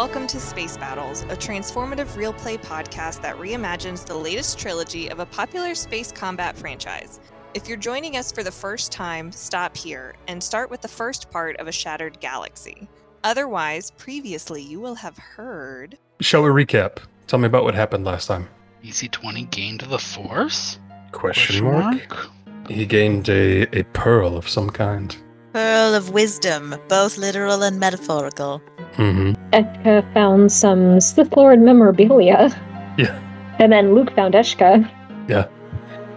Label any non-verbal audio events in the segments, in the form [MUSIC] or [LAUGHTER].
Hello, and welcome to Space Battles, a transformative real play podcast that reimagines the latest trilogy of a popular space combat franchise. If you're joining us for the first time, stop here and start with the first part of A Shattered Galaxy. Otherwise, previously you will have heard. Shall we recap? Tell me about what happened last time. VC20 gained the Force? Question mark? He gained a, a pearl of some kind. Pearl of wisdom, both literal and metaphorical. Mm-hmm. Eshka found some Sith Lord memorabilia. Yeah. And then Luke found Eshka. Yeah.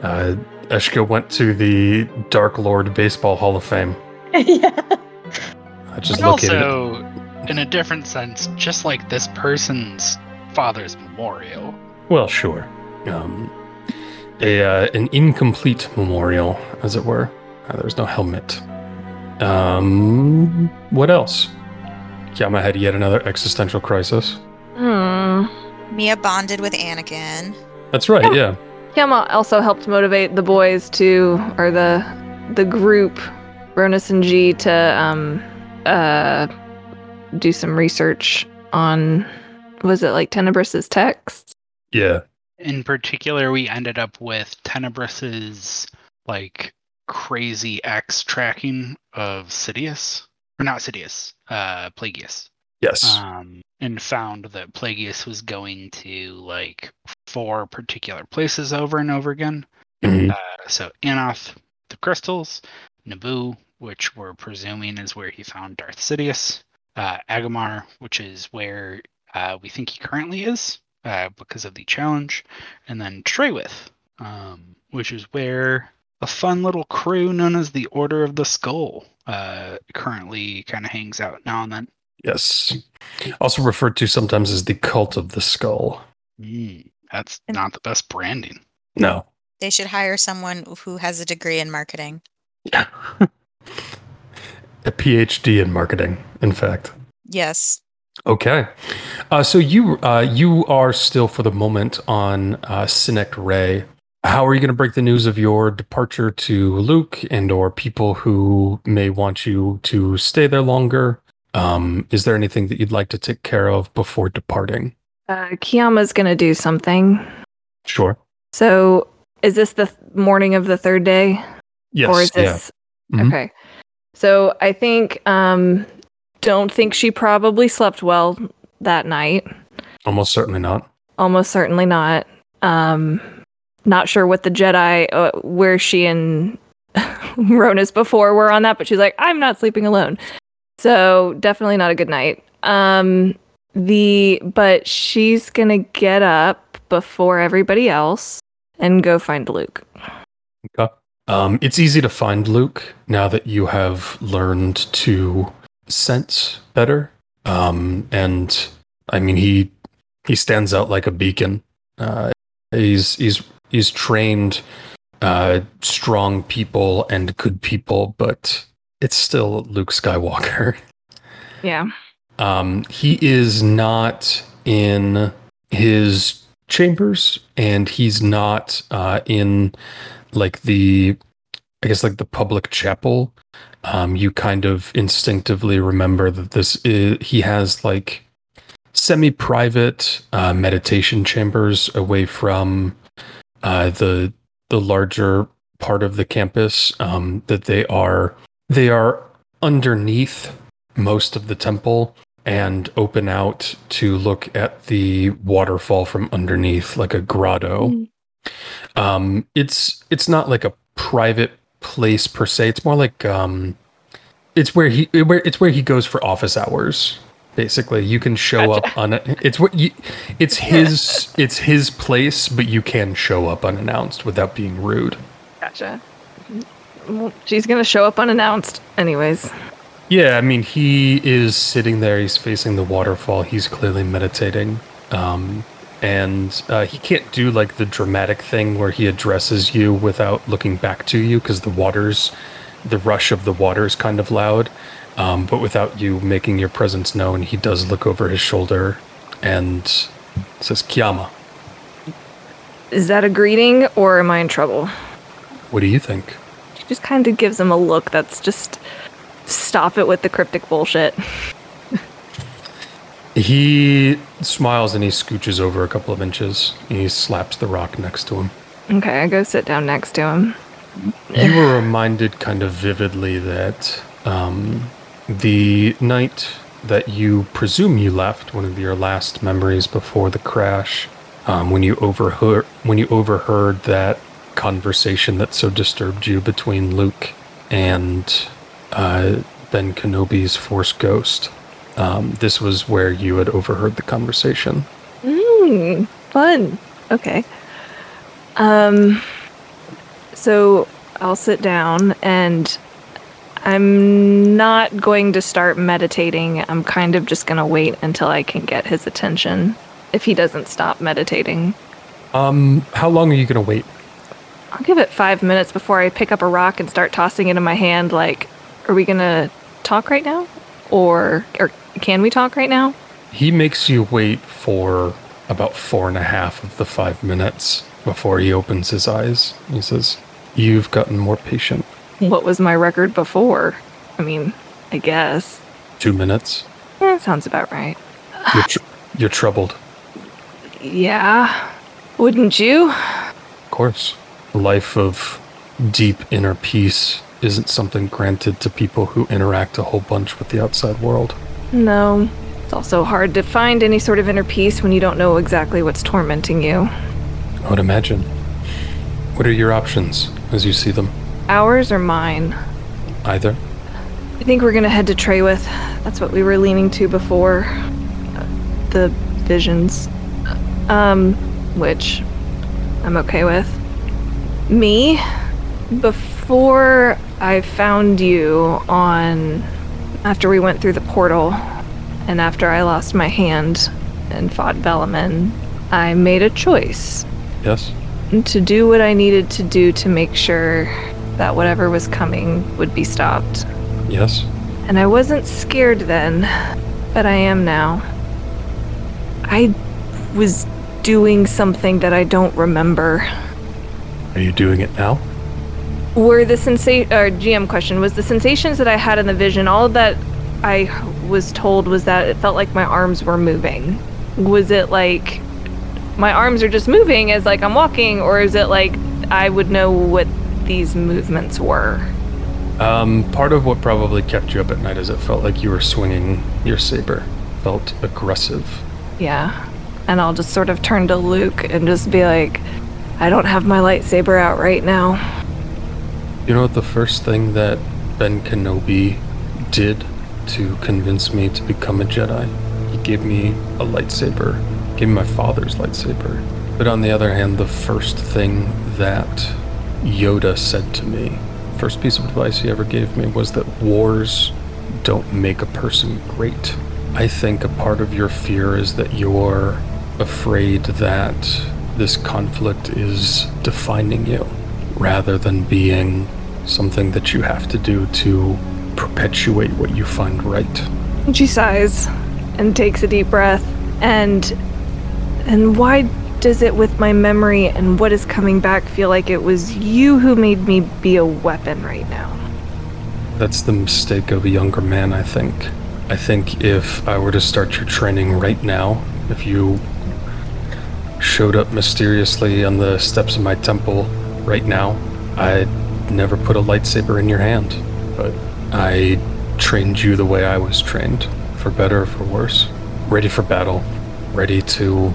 Uh, Eshka went to the Dark Lord Baseball Hall of Fame. [LAUGHS] yeah. I just But located it. also, in a different sense, just like this person's father's memorial. Well, sure. Um, a uh, an incomplete memorial, as it were. Uh, there was no helmet. Um, what else? Yama had yet another existential crisis. Hmm. Mia bonded with Anakin. That's right. Yeah. Yama also helped motivate the boys to, or the the group, Ronus and G, to um, uh, do some research on, was it like Tenebrous's text? Yeah. In particular, we ended up with Tenebrous's like crazy X tracking of Sidious. Or not Sidious, uh Plagueis. Yes. Um and found that Plagueis was going to like four particular places over and over again. Mhm. Uh, so Anoth, the crystals, Naboo, which we're presuming is where he found Darth Sidious, uh, Agamar, which is where uh, we think he currently is uh, because of the challenge, and then Treywith, um, which is where a fun little crew known as the Order of the Skull uh, currently kind of hangs out now and then. Yes. Also referred to sometimes as the cult of the skull. Mm, that's And- not the best branding. No. They should hire someone who has a degree in marketing. Yeah. [LAUGHS] a PhD in marketing, in fact. Yes. Okay. Uh, so you uh, you are still for the moment on uh, Sinek Ray. How are you going to break the news of your departure to Luke and or people who may want you to stay there longer? Um, is there anything that you'd like to take care of before departing? Uh, Kiyama's gonna do something. Sure. So, is this the th- morning of the third day? Yes. or is yeah. this Mhm. okay so i think um don't think she probably slept well that night Almost certainly not. almost certainly not um not sure what the jedi uh, where she and [LAUGHS] ronus before were on that but she's like i'm not sleeping alone so definitely not a good night um the but she's gonna get up before everybody else and go find luke Um, it's easy to find Luke now that you have learned to sense better. Um, and I mean, he he stands out like a beacon. Uh, he's he's he's trained uh, strong people and good people, but it's still Luke Skywalker. [LAUGHS] yeah Um, he is not in his chambers, and he's not uh, in like the, I guess like the public chapel. Um, you kind of instinctively remember that this is he has like semi-private uh, meditation chambers away from uh, the the larger part of the campus. Um, that they are they are underneath most of the temple and open out to look at the waterfall from underneath like a grotto Mm. um it's it's not like a private place per se it's more like um it's where he where it's where he goes for office hours basically you can show up on it it's what you it's his it's his place but you can show up unannounced without being rude Gotcha. She's gonna show up unannounced, anyways. Yeah, I mean, he is sitting there. He's facing the waterfall. He's clearly meditating. Um, and uh, he can't do like the dramatic thing where he addresses you without looking back to you because the water's, the rush of the water is kind of loud. Um, but without you making your presence known, he does look over his shoulder and says, Kiyama, Is that a greeting, or am I in trouble? what do you think? She just kind of gives him a look that's just stop it with the cryptic bullshit. [LAUGHS] He smiles and he scooches over a couple of inches. He slaps the rock next to him. Okay, I go sit down next to him. You were reminded kind of vividly that um, the night that you presume you left, one of your last memories before the crash, um, when you overheard when you overheard that conversation that so disturbed you between Luke and uh, Ben Kenobi's Force Ghost. Um, this was where you had overheard the conversation. Mm, fun. Okay. Um so I'll sit down and I'm not going to start meditating. I'm kind of just going to wait until I can get his attention if he doesn't stop meditating. Um, how long are you gonna wait? I'll give it 5 minutes before I pick up a rock and start tossing it in my hand like are we going to talk right now or or can we talk right now? He makes you wait for about four and a half of the five minutes before he opens his eyes. He says, You've gotten more patient. What was my record before? I mean, I guess. Two minutes. Eh, sounds about right. You're, tr- you're troubled. Yeah. Wouldn't you? Of course. A life of deep inner peace isn't something granted to people who interact a whole bunch with the outside world. No. It's also hard to find any sort of inner peace when you don't know exactly what's tormenting you. I would imagine. What are your options as you see them? Ours or mine? Either? I think we're gonna head to Treywith. That's what we were leaning to before. Uh, The visions. Um, which I'm okay with. Me, before I found you on. After we went through the portal, and after I lost my hand and fought Velamin, I made a choice Yes? to do what I needed to do to make sure that whatever was coming would be stopped. Yes? And I wasn't scared then, but I am now. I was doing something that I don't remember. Are you doing it now? Were the sensation or GM question was the sensations that I had in the vision all that I was told was that it felt like my arms were moving. Was it like my arms are just moving as like I'm walking or is it like I would know what these movements were? Um, part of what probably kept you up at night is it felt like you were swinging your saber. Felt aggressive. Yeah. And I'll just sort of turn to Luke and just be like, I don't have my lightsaber out right now. You know what the first thing that Ben Kenobi did to convince me to become a Jedi? He gave me a lightsaber, gave me my father's lightsaber. But on the other hand, the first thing that Yoda said to me, first piece of advice he ever gave me was that wars don't make a person great. I think a part of your fear is that you're afraid that this conflict is defining you rather than being something that you have to do to perpetuate what you find right. She sighs and takes a deep breath. And and why does it with my memory and what is coming back feel like it was you who made me be a weapon right now? That's the mistake of a younger man, I think. I think if I were to start your training right now, if you showed up mysteriously on the steps of my temple right now, I'd never put a lightsaber in your hand. But I trained you the way I was trained, for better or for worse. Ready for battle, ready to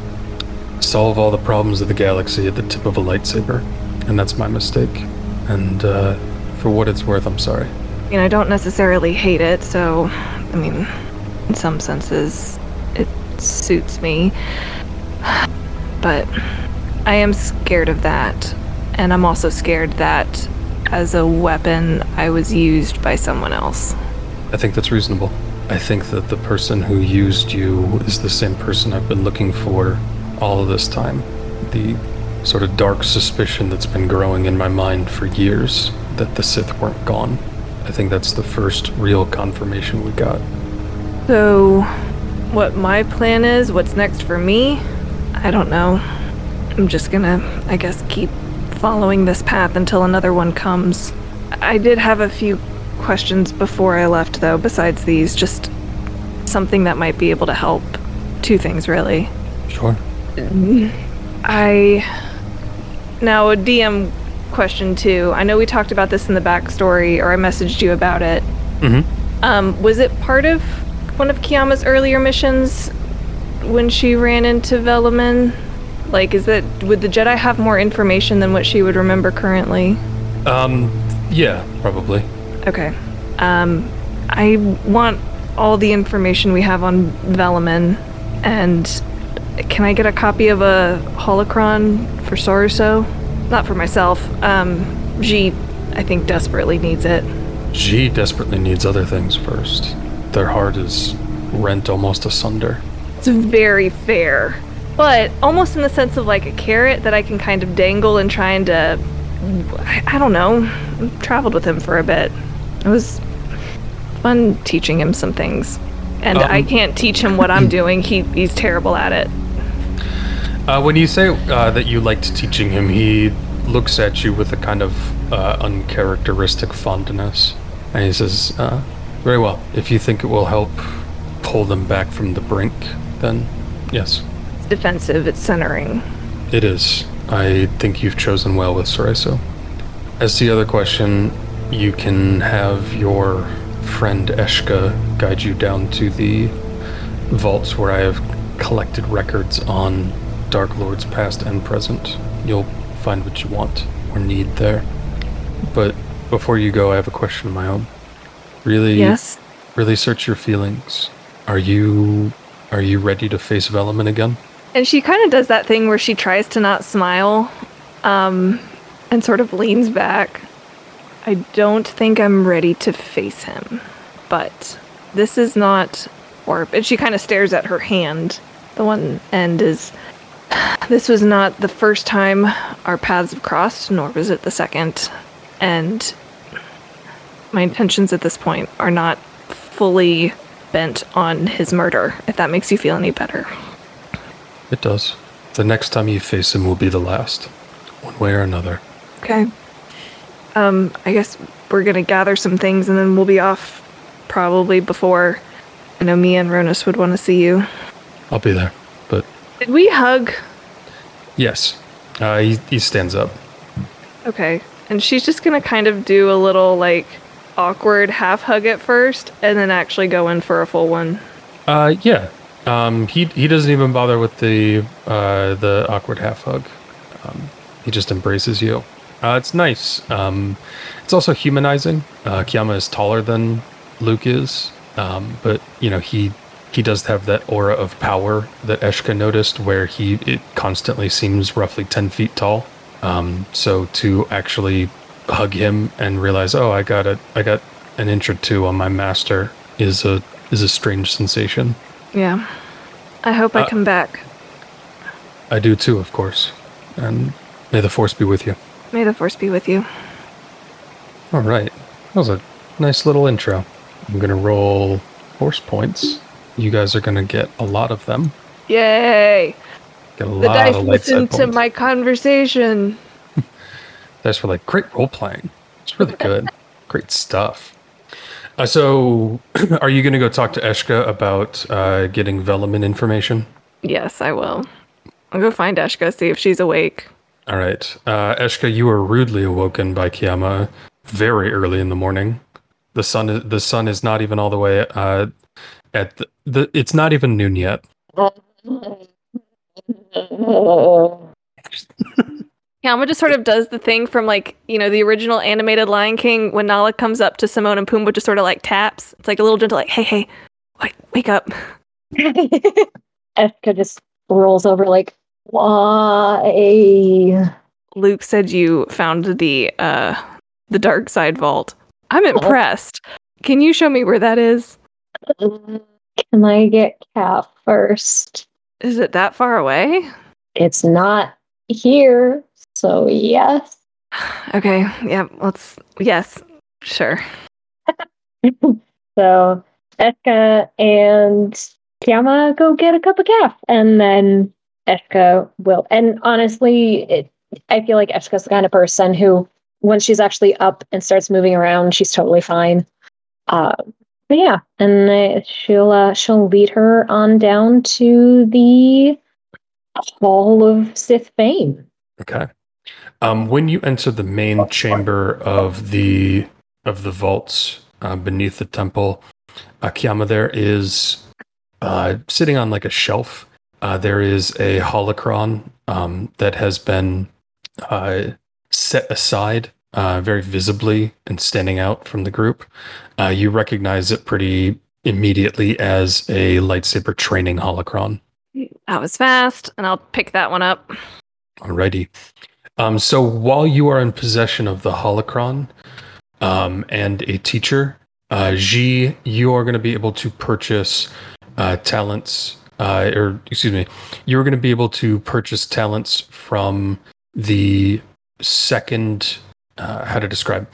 solve all the problems of the galaxy at the tip of a lightsaber. And that's my mistake. And uh, for what it's worth, I'm sorry. I mean, I don't necessarily hate it, so I mean, in some senses, it suits me. But I am scared of that. And I'm also scared that as a weapon, I was used by someone else. I think that's reasonable. I think that the person who used you is the same person I've been looking for all of this time. The sort of dark suspicion that's been growing in my mind for years that the Sith weren't gone. I think that's the first real confirmation we got. So, what my plan is, what's next for me, I don't know. I'm just gonna, I guess, keep following this path until another one comes. I did have a few questions before I left, though, besides these, just something that might be able to help two things really. Sure. I now a DM question too. I know we talked about this in the backstory, or I messaged you about it. Mm-hmm. Um, was it part of one of Kiama's earlier missions when she ran into Velamin? Like, is that would the Jedi have more information than what she would remember currently? Um, yeah, probably. Okay. Um, I want all the information we have on Velamin, and can I get a copy of a holocron for Soresu? Not for myself. Um, G, I think desperately needs it. G desperately needs other things first. Their heart is rent almost asunder. It's very fair, but almost in the sense of like a carrot that I can kind of dangle and trying to. I, I don't know. Traveled with him for a bit. It was fun teaching him some things, and I Um, can't teach him what I'm [LAUGHS] doing. He he's terrible at it. Uh, when you say uh, that you liked teaching him, he looks at you with a kind of uh, uncharacteristic fondness. And he says, uh, Very well. If you think it will help pull them back from the brink, then yes, It's defensive. It's centering. it is. I think you've chosen well with Soresu. As to the other question, you can have your friend Eshka guide you down to the vaults where I have collected records on Dark Lords past and present. You'll find what you want or need there. But before you go, I have a question of my own. Really, Yes. really search your feelings. Are you are you ready to face Velamin again? And she kind of does that thing where she tries to not smile, um, and sort of leans back. I don't think I'm ready to face him, but this is not warp. And she kind of stares at her hand. The one end is. This was not the first time our paths have crossed, nor was it the second. And my intentions at this point are not fully bent on his murder, if that makes you feel any better. It does. The next time you face him will be the last, one way or another. Okay. Um, I guess we're gonna gather some things and then we'll be off probably before I know me and Ronus would want to see you. I'll be there. Did we hug? yes, uh, he, he stands up. Okay. And she's just gonna kind of do a little like awkward half hug at first and then actually go in for a full one. Uh, yeah. Um, he he doesn't even bother with the uh, the awkward half hug. Um, he just embraces you. Uh, it's nice. Um, it's also humanizing. Uh, Kiyama is taller than Luke is, um, but you know he he does have that aura of power that Eshka noticed, where he it constantly seems roughly ten feet tall. Um, so to actually hug him and realize, oh, I got a I got an inch or two on my master is a is a strange sensation. Yeah. I hope I Uh, come back. I do too, of course. And may the force be with you. May the force be with you. All right. That was a nice little intro. I'm going to roll force points. You guys are going to get a lot of them. Yay! Get a The lot dice of light listen to my conversation. [LAUGHS] Dice were like, great role playing. It's really good. great stuff. Uh, so, [CLEARS THROAT] are you going to go talk to Eshka about uh, getting Velamin information? Yes, I will. I'll go find Eshka, see if she's awake. All right. Uh, Eshka, you were rudely awoken by Kiyama very early in the morning. The sun is the sun is not even all the way uh, at the, the it's not even noon yet. Yama just sort of does the thing from like, you know, the original animated Lion King when Nala comes up to Simone and Pumbaa just sort of like taps. It's like a little gentle like, hey, hey, wait, wake up. [LAUGHS] Eshka just rolls over like, why? Luke said you found the uh the dark side vault. I'm impressed. Can you show me where that is? Can I get Caf first? Is it that far away? It's not here, so yes. [SIGHS] Okay, yeah, let's yes. Sure. [LAUGHS] So Eshka and Kiyama go get a cup of caf, and then Eshka will. And honestly, it, I feel like Eshka's the kind of person who, when she's actually up and starts moving around, she's totally fine. Uh, yeah, and uh, she'll uh, she'll lead her on down to the Hall of Sith Fame. Okay. Um, when you enter the main chamber of the of the vaults uh, beneath the temple, Akiyama, there is uh, sitting on like a shelf. Uh, there is a holocron um, that has been uh, set aside uh, very visibly and standing out from the group. Uh, you recognize it pretty immediately as a lightsaber training holocron. That was fast, and I'll pick that one up. Alrighty. Um, so while you are in possession of the holocron um, and a teacher, uh, G, you are going to be able to purchase uh, talents, uh, or excuse me, you're going to be able to purchase talents from the second. Uh, how to describe?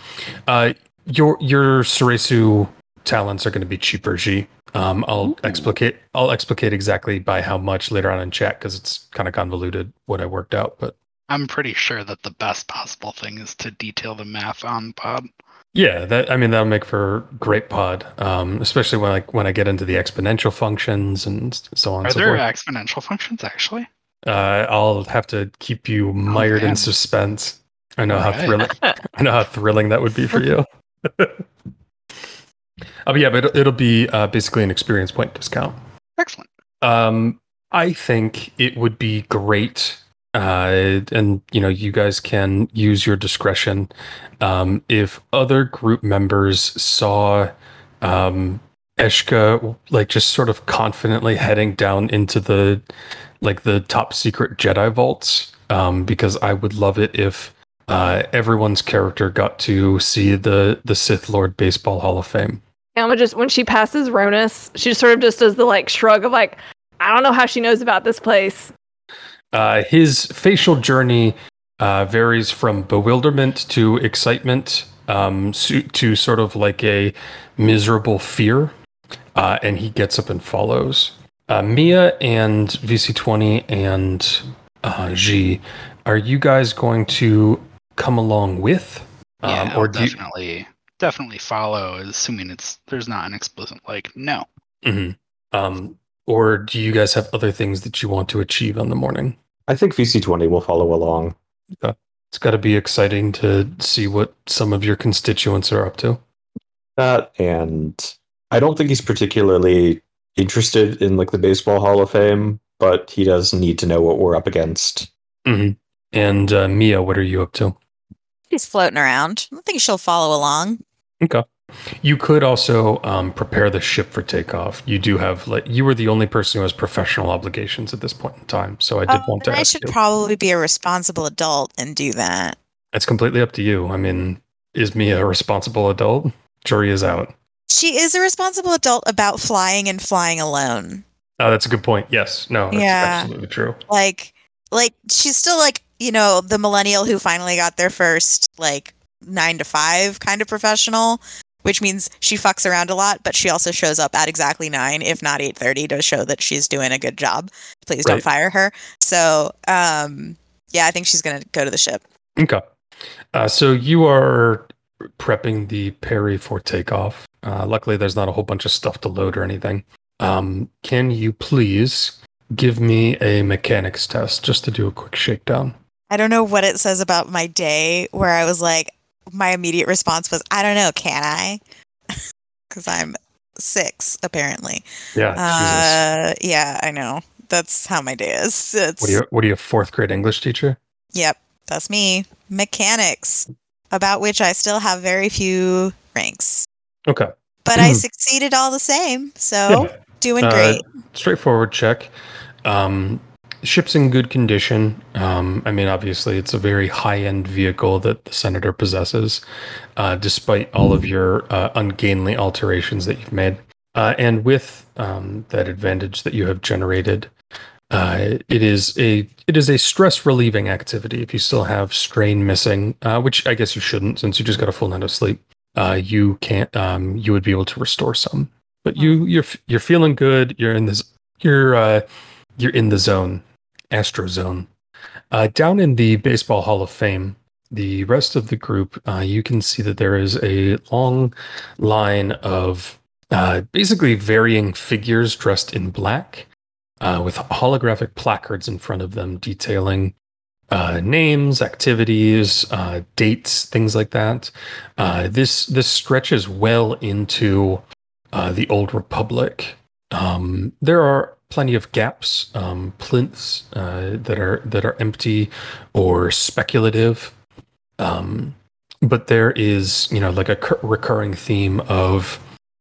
Uh, your your Soresu talents are going to be cheaper, G. Um, I'll explicate. I'll explicate exactly by how much later on in chat because it's kind of convoluted what I worked out. But I'm pretty sure that the best possible thing is to detail the math on pod. yeah, that I mean that'll make for great pod, um, especially when I when I get into the exponential functions and so on. Are so there forth. exponential functions actually? Uh, I'll have to keep you mired in suspense. I know how Alright. thrilling. I know how thrilling that would be for you. [LAUGHS] oh, yeah, but it'll, it'll be uh, basically an experience point discount. Excellent. Um, I think it would be great, uh, and you know, you guys can use your discretion. Um, if other group members saw um, Eshka like just sort of confidently heading down into the like the top secret Jedi vaults, um, because I would love it if uh, everyone's character got to see the the Sith Lord Baseball Hall of Fame. Alma just when she passes Ronus, she sort of just does the like shrug of like, I don't know how she knows about this place. Uh, his facial journey uh, varies from bewilderment to excitement um, to sort of like a miserable fear. Uh, and he gets up and follows. Uh, Mia and VC20 and uh, G, are you guys going to come along with? Yeah, Um, I'll or do you, definitely definitely follow, assuming it's there's not an explicit like no. Mhm. um, or do you guys have other things that you want to achieve on the morning? I think VC20 will follow along. It's got to be exciting to see what some of your constituents are up to. That and I don't think he's particularly interested in like the Baseball Hall of Fame, but he does need to know what we're up against. And uh, Mia, what are you up to? She's floating around. I think she'll follow along. Okay. You could also um, prepare the ship for takeoff. You do have like you were the only person who has professional obligations at this point in time, so I did Oh, want to I should you. probably be a responsible adult and do that. it's completely up to you. I mean, is Mia a responsible adult? Jury is out. She is a responsible adult about flying and flying alone. Oh, that's a good point. Yes. No, that's Yeah. absolutely true. Like, like she's still like you know the millennial who finally got their first like nine to five kind of professional, which means she fucks around a lot, but she also shows up at exactly nine, if not eight thirty, to show that she's doing a good job. Please don't fire her. So, um, yeah, I think she's gonna go to the ship. Okay. Uh, so you are prepping the Perry for takeoff. Uh, luckily, there's not a whole bunch of stuff to load or anything. Um, can you please give me a mechanics test just to do a quick shakedown? I don't know what it says about my day where I was like, my immediate response was, I don't know, can I? [LAUGHS] Because I'm six, apparently. Yeah. Uh, yeah, I know. That's how my day is. It's, What are you? What are you? a Fourth grade English teacher? Yep, that's me. Mechanics, about which I still have very few ranks. Okay. But I succeeded all the same, so Yeah. doing Uh, great. straightforward check. Um, ship's in good condition. Um, I mean, obviously, it's a very high-end vehicle that the senator possesses, uh, despite all of your uh, ungainly alterations that you've made. Uh, and with um, that advantage that you have generated, uh, it is a it is a stress relieving activity. If you still have strain missing, uh, which I guess you shouldn't, since you just got a full night of sleep, uh, you can't. Um, you would be able to restore some but you you're you're feeling good. You're in this. You're uh, you're in the zone, Astro Zone. Uh, down in the Baseball Hall of Fame, the rest of the group, uh, you can see that there is a long line of uh, basically varying figures dressed in black uh, with holographic placards in front of them detailing uh, names, activities, uh, dates, things like that. Uh, this this stretches well into uh, the old republic. Um, there are plenty of gaps, um, plinths uh, that are that are empty or speculative. Um, but there is, you know, like a cur- recurring theme of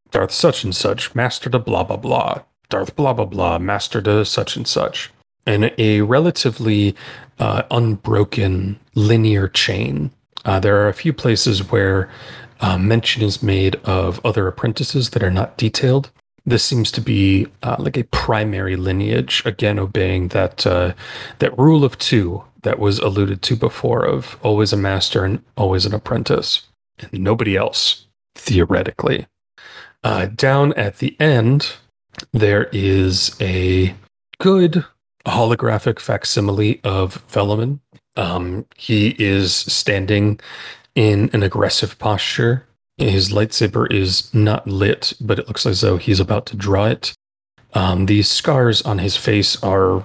Darth such and such, master to blah blah blah, Darth blah blah blah, master to such and such, and a relatively uh, unbroken linear chain. Uh, there are a few places where uh, mention is made of other apprentices that are not detailed. This seems to be uh, like a primary lineage, again obeying that uh, that rule of two that was alluded to before of always a master and always an apprentice, and nobody else theoretically. Uh, down at the end, there is a good holographic facsimile of Velaman. Um, he is standing in an aggressive posture. His lightsaber is not lit, but it looks as though he's about to draw it. Um, the scars on his face are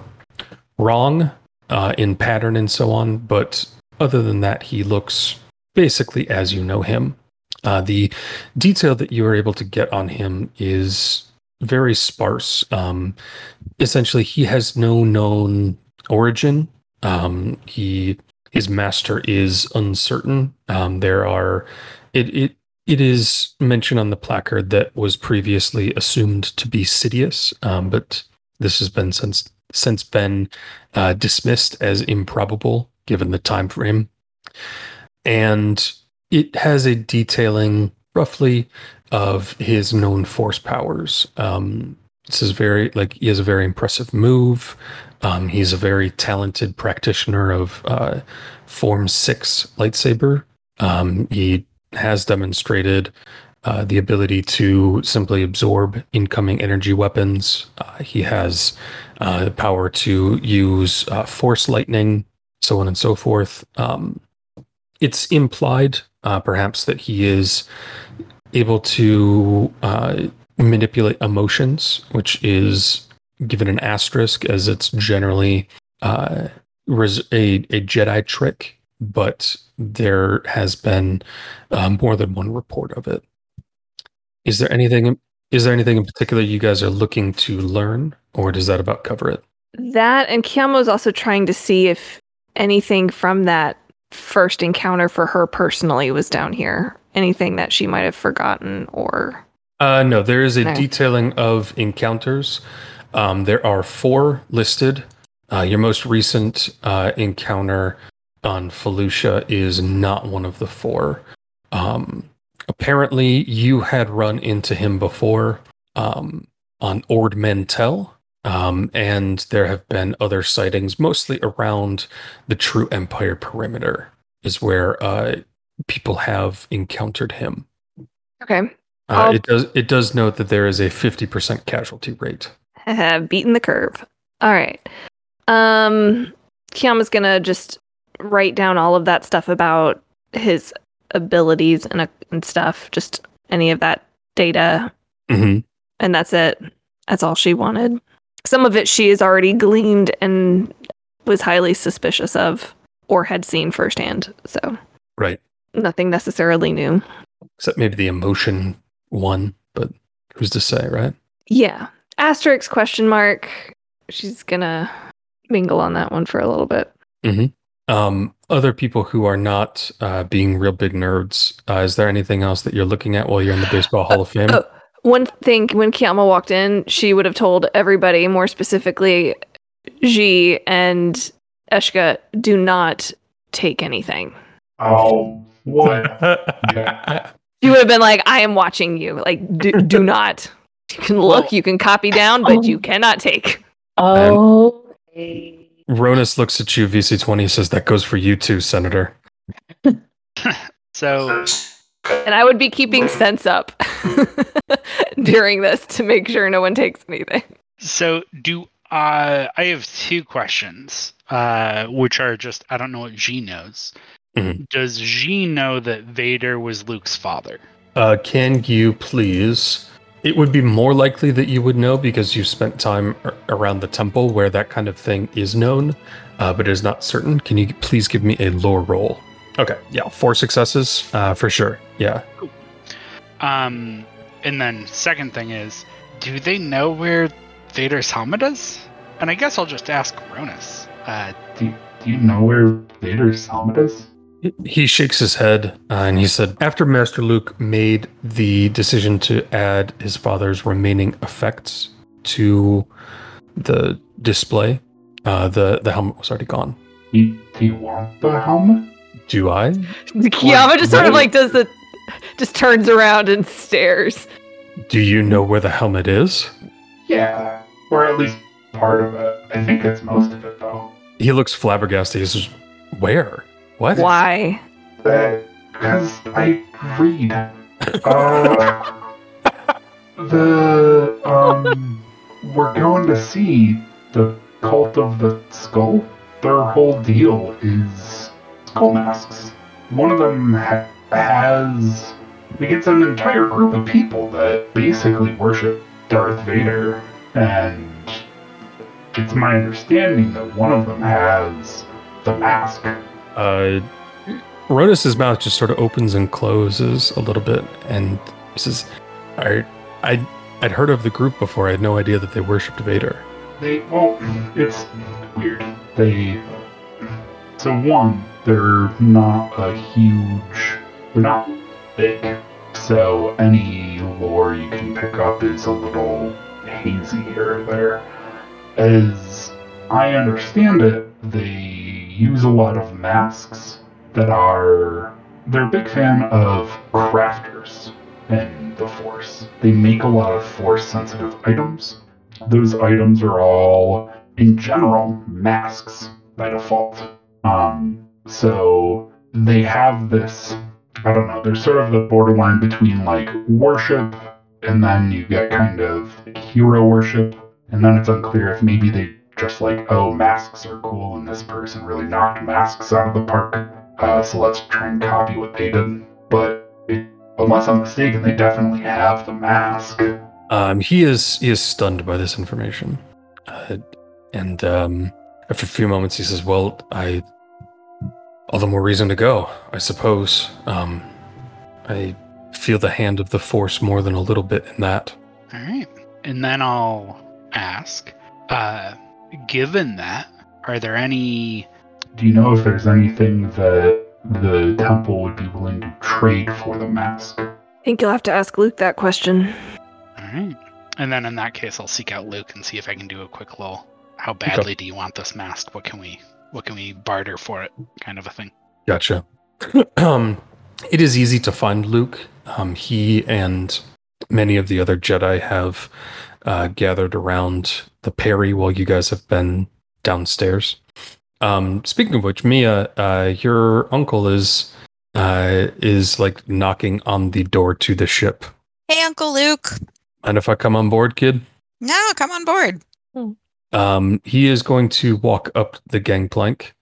wrong uh, in pattern and so on, but other than that, he looks basically as you know him. Uh, the detail that you are able to get on him is very sparse. Um, essentially, he has no known origin. Um, he his master is uncertain. Um, there are it it it is mentioned on the placard that was previously assumed to be Sidious, um, but this has been since since been uh, dismissed as improbable given the time frame, and it has a detailing roughly of his known force powers. Um, this is very like he has a very impressive move. Um, he's a very talented practitioner of uh, Form Six lightsaber. Um, he has demonstrated uh, the ability to simply absorb incoming energy weapons. Uh, he has uh, the power to use uh, force lightning, so on and so forth. Um, it's implied, uh, perhaps, that he is able to uh, manipulate emotions, which is given an asterisk as it's generally res- a, a Jedi trick, but there has been uh, more than one report of it. Is there anything? Is there anything in particular you guys are looking to learn, or does that about cover it? That and Kiamo is also trying to see if anything from that first encounter for her personally was down here. Anything that she might have forgotten or Uh, no, there is a No. detailing of encounters. Um, there are four listed. Uh, your most recent uh, encounter on Felucia is not one of the four. Um, apparently, you had run into him before um, on Ord Mantell, um, and there have been other sightings, mostly around the True Empire perimeter, is where uh, people have encountered him. okay. Uh, it does. It does note that there is a fifty percent casualty rate. [LAUGHS] have beaten the curve. All right. Um Kiama's gonna just write down all of that stuff about his abilities and, uh, and stuff, just any of that data, Mm-hmm. and that's it. That's all she wanted. Some of it she has already gleaned and was highly suspicious of or had seen firsthand. So Right. nothing necessarily new. Except maybe the emotion one, but who's to say, right? Yeah. Asterisk question mark. She's gonna mingle on that one for a little bit. Um, other people who are not uh, being real big nerds. Uh, is there anything else that you're looking at while you're in the Baseball Hall of Fame? oh. One thing when Kiama walked in, she would have told everybody, more specifically Ji and Eshka, do not take anything. Oh, what? [LAUGHS] She would have been like, I am watching you. Like, do, do [LAUGHS] not. You can look, you can copy down, but you cannot take. Oh. Ronus looks at you, VC20, says that goes for you too, Senator. So And I would be keeping sense up [LAUGHS] during this to make sure no one takes anything. So do uh, I have two questions, uh, which are just I don't know what G knows. Mhm. Does G know that Vader was Luke's father? Uh, can you please It would be more likely that you would know because you spent time ar- around the temple where that kind of thing is known, uh, but it is not certain. Can you please give me a lore roll? Okay, yeah, four successes uh, for sure. Yeah. Um, and then second thing is, do they know where Vader's helmet is? And I guess I'll just ask Ronus. Uh, Do, do you know where Vader's helmet is? He shakes his head uh, and he said, After Master Luke made the decision to add his father's remaining effects to the display, uh, the, the helmet was already gone. Do, do you want the helmet? Do I? [LAUGHS] Kiyama just sort of like does the, just turns around and stares. Do you know where the helmet is? Yeah, or at least part of it. I think it's most of it though. He looks flabbergasted. He says, Where? What? Why? Because I read. Uh, [LAUGHS] the um, we're going to see the cult of the skull. Their whole deal is skull masks. One of them ha- has. Like it's an entire group of people that basically worship Darth Vader, and it's my understanding that one of them has the mask. Uh, Ronus's mouth just sort of opens and closes a little bit, and says, I, I, I'd heard of the group before. I had no idea that they worshipped Vader. They well, it's weird. They so one, they're not a huge, they're not big. So any lore you can pick up is a little hazy here or there. As I understand it, they use a lot of masks that are. They're a big fan of crafters and the Force. They make a lot of Force sensitive items those items are all, in general, masks by default. Um, so they have this, I don't know, they're sort of the borderline between like worship and then you get kind of hero worship, and then it's unclear if maybe they just like, oh, masks are cool and this person really knocked masks out of the park, uh, so let's try and copy what they did. But it, unless I'm mistaken, they definitely have the mask. Um, he is he is stunned by this information, uh, and um, after a few moments, he says, "Well, I all the more reason to go, I suppose. Um, I feel the hand of the Force more than a little bit in that." all right. And then I'll ask, uh, given that, are there any Do you know if there's anything that the temple would be willing to trade for the mask? I think you'll have to ask Luke that question. All right. And then in that case, I'll seek out Luke and see if I can do a quick little. How badly do you want this mask? What can we what can we barter for it? Kind of a thing. Gotcha. [CLEARS THROAT] um, it is easy to find Luke. Um, he and many of the other Jedi have uh, gathered around the Perry while you guys have been downstairs. Um, speaking of which, Mia, uh, your uncle is uh, is like knocking on the door to the ship. Hey, Uncle Luke. And if I come on board, kid, No, come on board. um, he is going to walk up the gangplank,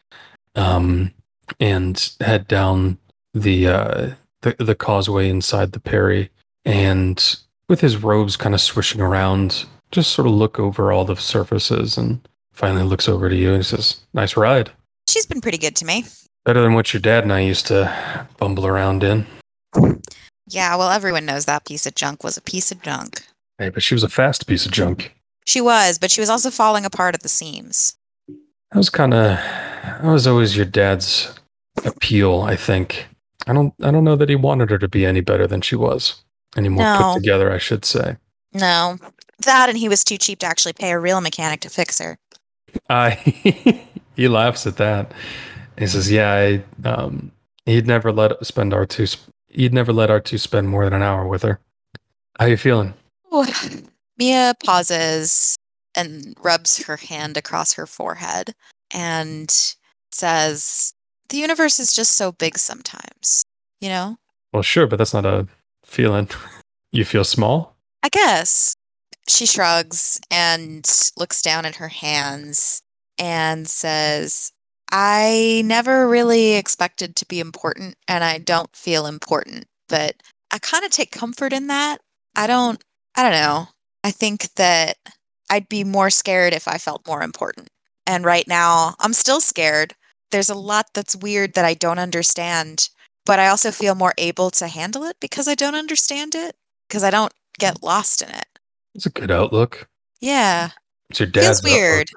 um, and head down the uh, the the causeway inside the Perry, and with his robes kind of swishing around, just sort of look over all the surfaces, and finally looks over to you and says, "Nice ride. She's been pretty good to me. Better than what your dad and I used to bumble around in." Yeah, well, everyone knows that piece of junk was a piece of junk. Hey, but she was a fast piece of junk. She was, but she was also falling apart at the seams. That was kind of that was always your dad's appeal, I think. I don't I don't know that he wanted her to be any better than she was. Any more No. put together, I should say. No, that and he was too cheap to actually pay a real mechanic to fix her. I [LAUGHS] he laughs at that. He says, "Yeah, I, um, he'd never let spend R2. sp- He'd never let R2 spend more than an hour with her. How you feeling? [SIGHS] Mia pauses and rubs her hand across her forehead and says, The universe is just so big sometimes, you know? Well, sure, but that's not a feeling. You feel small. I guess. She shrugs and looks down at her hands and says, I never really expected to be important and I don't feel important, but I kind of take comfort in that. I don't I don't know. I think that I'd be more scared if I felt more important. And right now, I'm still scared. There's a lot that's weird that I don't understand, but I also feel more able to handle it because I don't understand it, because I don't get lost in it. It's a good outlook. Yeah. It's your feels dad's weird.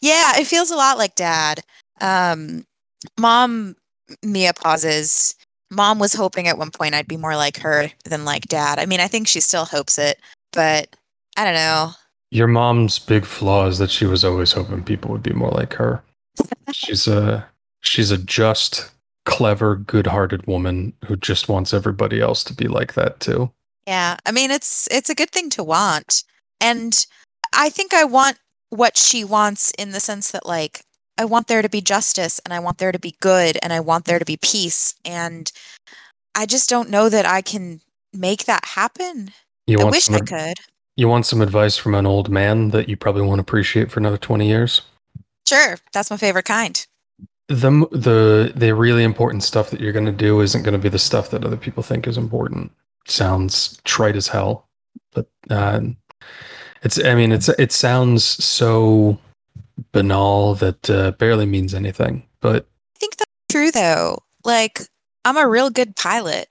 Yeah, it feels a lot like dad. Um, mom, Mia pauses. Mom was hoping at one point I'd be more like her than like dad. I mean, I think she still hopes it, but I don't know. Your mom's big flaw is that she was always hoping people would be more like her. [LAUGHS] she's a she's a just, clever, good-hearted woman who just wants everybody else to be like that too. Yeah, I mean, it's it's a good thing to want, and I think I want what she wants in the sense that like I want there to be justice and I want there to be good and I want there to be peace and I just don't know that I can make that happen. You I wish some I could. you want some advice from an old man that you probably won't appreciate for another 20 years? Sure, that's my favorite kind. The the the really important stuff that you're going to do isn't going to be the stuff that other people think is important. Sounds trite as hell, but uh, it's I mean it's it sounds so banal that uh, barely means anything. But I think that's true though. Like I'm a real good pilot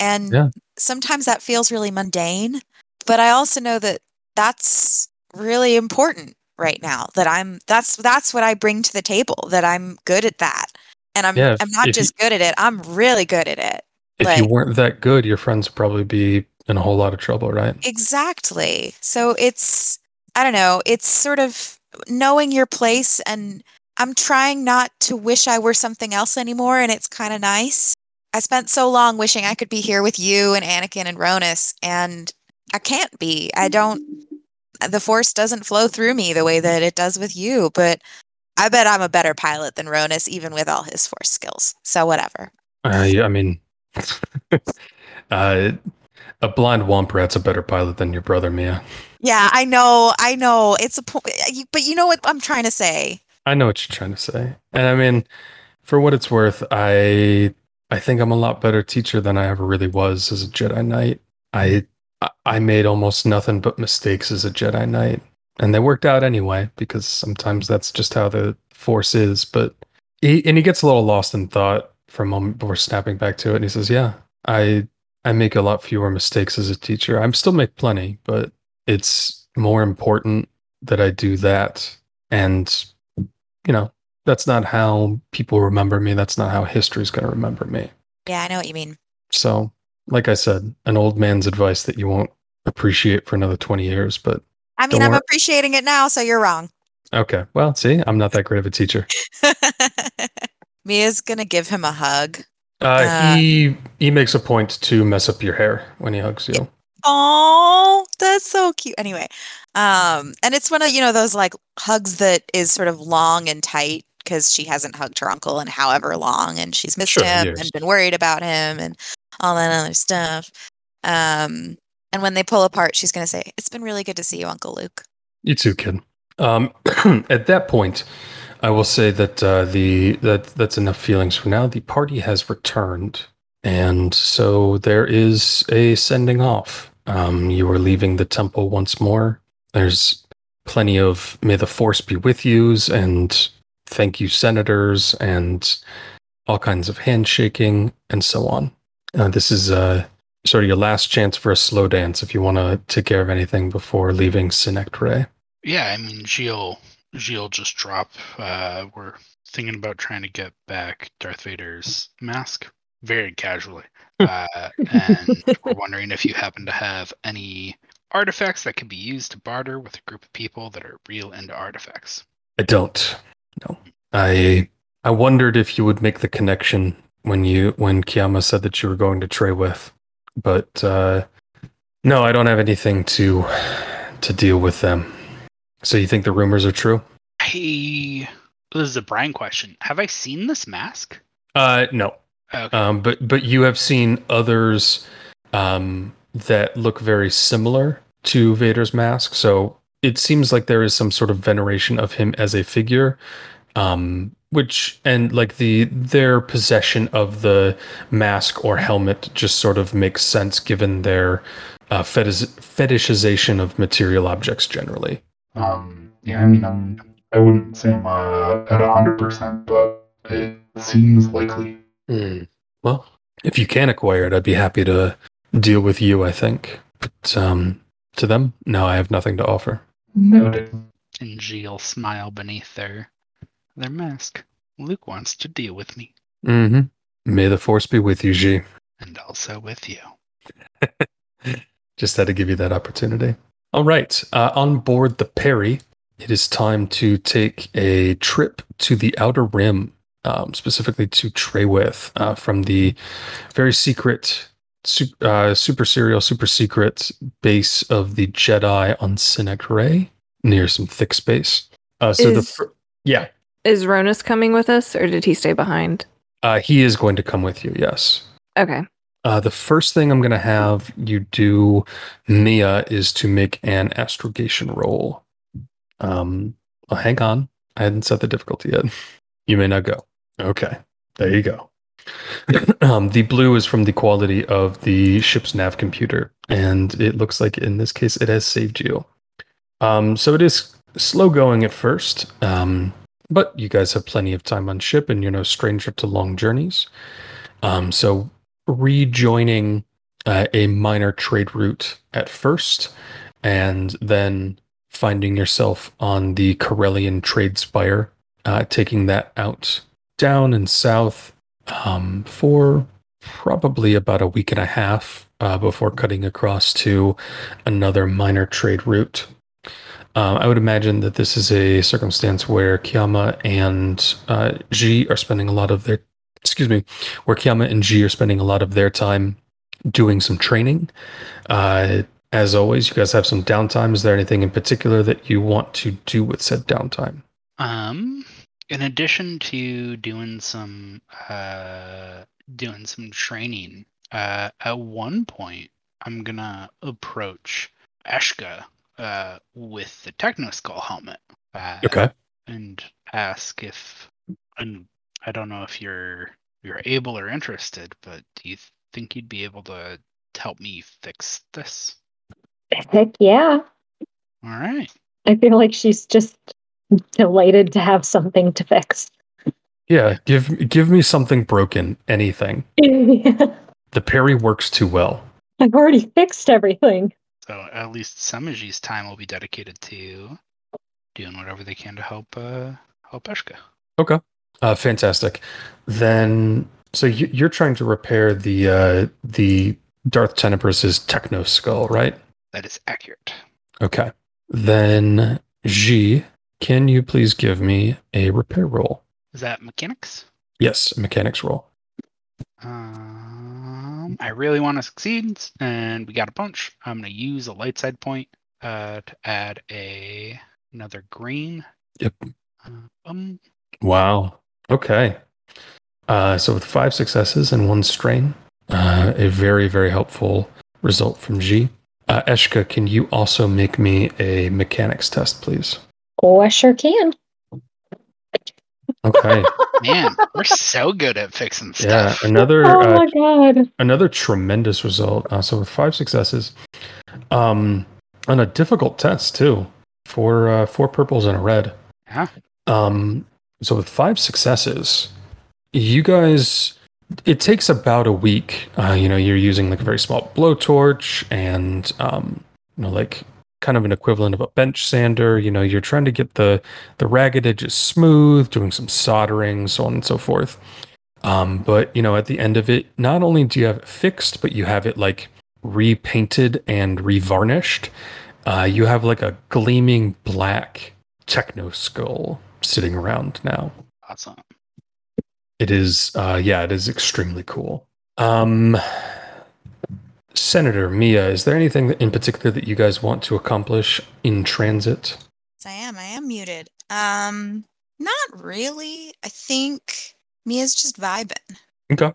and Yeah. sometimes that feels really mundane, but I also know that that's really important right now that I'm that's that's what I bring to the table that I'm good at that. And I'm Yeah, if- I'm not if you- just good at it, I'm really good at it. if you Like- weren't that good, your friends would probably be in a whole lot of trouble, right? Exactly. So it's, I don't know, it's sort of knowing your place. And I'm trying not to wish I were something else anymore. And it's kind of nice. I spent so long wishing I could be here with you and Anakin and Ronus, and I can't be. I don't, the force doesn't flow through me the way that it does with you. But I bet I'm a better pilot than Ronus, even with all his force skills. So whatever. Uh, yeah, I mean, [LAUGHS] uh, a blind womp rat's a better pilot than your brother, Mia. Yeah, I know. I know. It's a point. But you know what I'm trying to say? I know what you're trying to say. And I mean, for what it's worth, I I think I'm a lot better teacher than I ever really was as a Jedi Knight. I I made almost nothing but mistakes as a Jedi Knight. And they worked out anyway, because sometimes that's just how the force is. But he and he gets a little lost in thought for a moment before snapping back to it. And he says, Yeah, I I make a lot fewer mistakes as a teacher. I'm still make plenty, but it's more important that I do that. And you know, that's not how people remember me. That's not how history's going to remember me. Yeah, I know what you mean. So, like I said, an old man's advice that you won't appreciate for another 20 years. But I mean, I'm appreciating it now, so you're wrong. okay, well, see, I'm not that great of a teacher. [LAUGHS] Mia's gonna give him a hug. Uh, Uh, he he makes a point to mess up your hair when he hugs you. Oh, that's so cute. Anyway, um, and it's one of you know those like hugs that is sort of long and tight because she hasn't hugged her uncle in however long, and she's missed Sure, him years. and been worried about him and all that other stuff. Um, and when they pull apart, she's gonna say, "It's been really good to see you, Uncle Luke." You too, kid. Um, [CLEARS THROAT] at that point, I will say that uh, the that that's enough feelings for now. The party has returned, and so there is a sending off. Um, you are leaving the temple once more. There's plenty of "May the Force be with yous" and "Thank you, senators," and all kinds of handshaking and so on. Uh, this is uh, sort of your last chance for a slow dance if you want to take care of anything before leaving Synectre. Yeah, I mean, Gilles, Gilles just drop. Uh, we're thinking about trying to get back Darth Vader's mask very casually. [LAUGHS] Uh, and we're wondering if you happen to have any artifacts that could be used to barter with a group of people that are real into artifacts. I don't. No. I I wondered if you would make the connection when you when Kiama said that you were going to Treywith. But uh no, I don't have anything to to deal with them. So you think the rumors are true? Hey, this is a Brian question. Have I seen this mask? Uh no. Okay. Um but but you have seen others um that look very similar to Vader's mask. So it seems like there is some sort of veneration of him as a figure um which and like the their possession of the mask or helmet just sort of makes sense given their uh, fetish- fetishization of material objects generally. Um, yeah, I mean, I'm, I wouldn't say I'm uh, at 100%, but it seems likely. Hmm. Well, if you can acquire it, I'd be happy to deal with you. I think, but um, to them, no, I have nothing to offer. Noted. And Gilles smile beneath their their mask. Luke wants to deal with me, Mm-hmm. May the force be with you, G. and also with you. [LAUGHS] Just had to give you that opportunity. All right. Uh, on board the Perry, it is time to take a trip to the Outer Rim, um, specifically to Treywith, uh, from the very secret, su- uh, super serial, super secret base of the Jedi on Sinagray, near some thick space. Uh, so the Is- fir- yeah, Is Ronus coming with us, or did he stay behind? uh, he is going to come with you. Yes. Okay. Uh, the first thing I'm going to have you do, Mia, is to make an astrogation roll. Um, well, hang on. I hadn't set the difficulty yet. You may not go. Okay. There you go. [CLEARS THROAT] um, the blue is from the quality of the ship's nav computer, and it looks like in this case it has saved you. Um, so it is slow going at first, um, but you guys have plenty of time on ship, and you're no stranger to long journeys. Um, so rejoining uh, a minor trade route at first, and then finding yourself on the Corellian trade spine, uh, taking that out down and south um, for probably about a week and a half uh, before cutting across to another minor trade route. Um, I would imagine that this is a circumstance where Kiama and uh, Ji are spending a lot of their, excuse me, where Kiama and Ji are spending a lot of their time doing some training. Uh, as always, you guys have some downtime. Is there anything in particular that you want to do with said downtime? Um, in addition to doing some uh doing some training, uh, at one point I'm gonna approach Ashka uh with the Techno Skull helmet. Uh, Okay. and ask if and I don't know if you're you're able or interested, but do you think you'd be able to help me fix this? Heck yeah. All right. I feel like she's just delighted to have something to fix. Yeah, give give me something broken, anything. I've [LAUGHS] The Perry works too well. I've already fixed everything. So at least some of Samaji's time will be dedicated to doing whatever they can to help uh help Eshka. Okay, uh, fantastic. Then, so you, you're trying to repair the uh, the Darth Tenebrous' techno skull, right? That is accurate. Okay. Then, G, can you please give me a repair roll? Is that mechanics? Yes, mechanics roll. Um, I really want to succeed, and we got a bunch. I'm gonna use a light side point uh, to add a another green. Yep. Uh, um, Wow. Okay. Uh, so with five successes and one strain, uh, a very very helpful result from G. Uh, Eshka, can you also make me a mechanics test, please? Oh, I sure can. Okay. man, we're so good at fixing stuff. yeah. Another oh uh, my god. another tremendous result. Uh, so with five successes, um, on a difficult test too, four uh, four purples and a red. Yeah. Um, so with five successes, you guys, it takes about a week. Uh, you know, you're using like a very small blowtorch and um, you know, like kind of an equivalent of a bench sander. You know, you're trying to get the the ragged edges smooth, doing some soldering, so on and so forth. Um, but you know, at the end of it, not only do you have it fixed, but you have it like repainted and revarnished. Uh, you have like a gleaming black techno skull sitting around now. Awesome. It is, uh, yeah, it is extremely cool. Um, Senator Mia, is there anything in particular that you guys want to accomplish in transit? Yes, I am. I am muted. Um, not really. I think Mia's just vibing. Okay.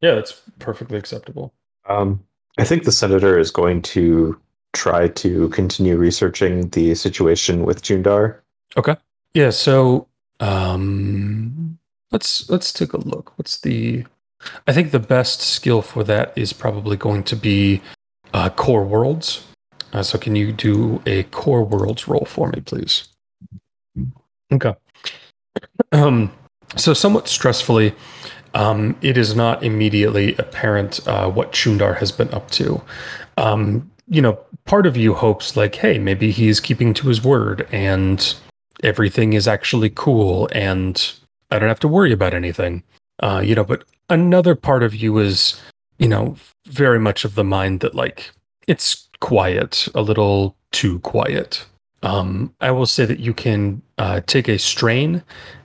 Yeah, that's perfectly acceptable. Um, I think the senator is going to try to continue researching the situation with Jundar. Okay. Yeah, so um let's let's take a look. What's the I think the best skill for that is probably going to be uh, core worlds. Uh, so can you do a core worlds roll for me, please? Okay. Um, so somewhat stressfully, um, it is not immediately apparent uh, what Chundar has been up to. Um, you know, part of you hopes like, hey, maybe he's keeping to his word and everything is actually cool and I don't have to worry about anything. Uh, you know, but another part of you is, you know, very much of the mind that like it's quiet, a little too quiet. Um, I will say that you can uh, take a strain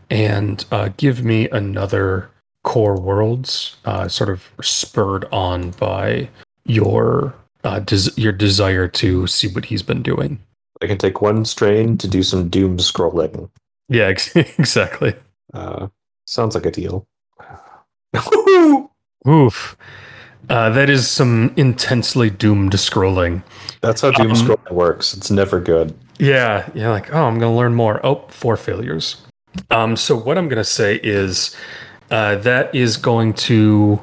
and uh, give me another core worlds, uh, sort of spurred on by your uh, des- your desire to see what he's been doing. I can take one strain to do some doom scrolling. Yeah, ex- [LAUGHS] exactly. Uh, sounds like a deal. [LAUGHS] Oof. Uh, that is some intensely doomed scrolling. That's how doom Um, scrolling works. It's never good. Yeah, yeah, like, oh, I'm going to learn more. Oh, four failures. Um, so what I'm going to say is uh, that is going to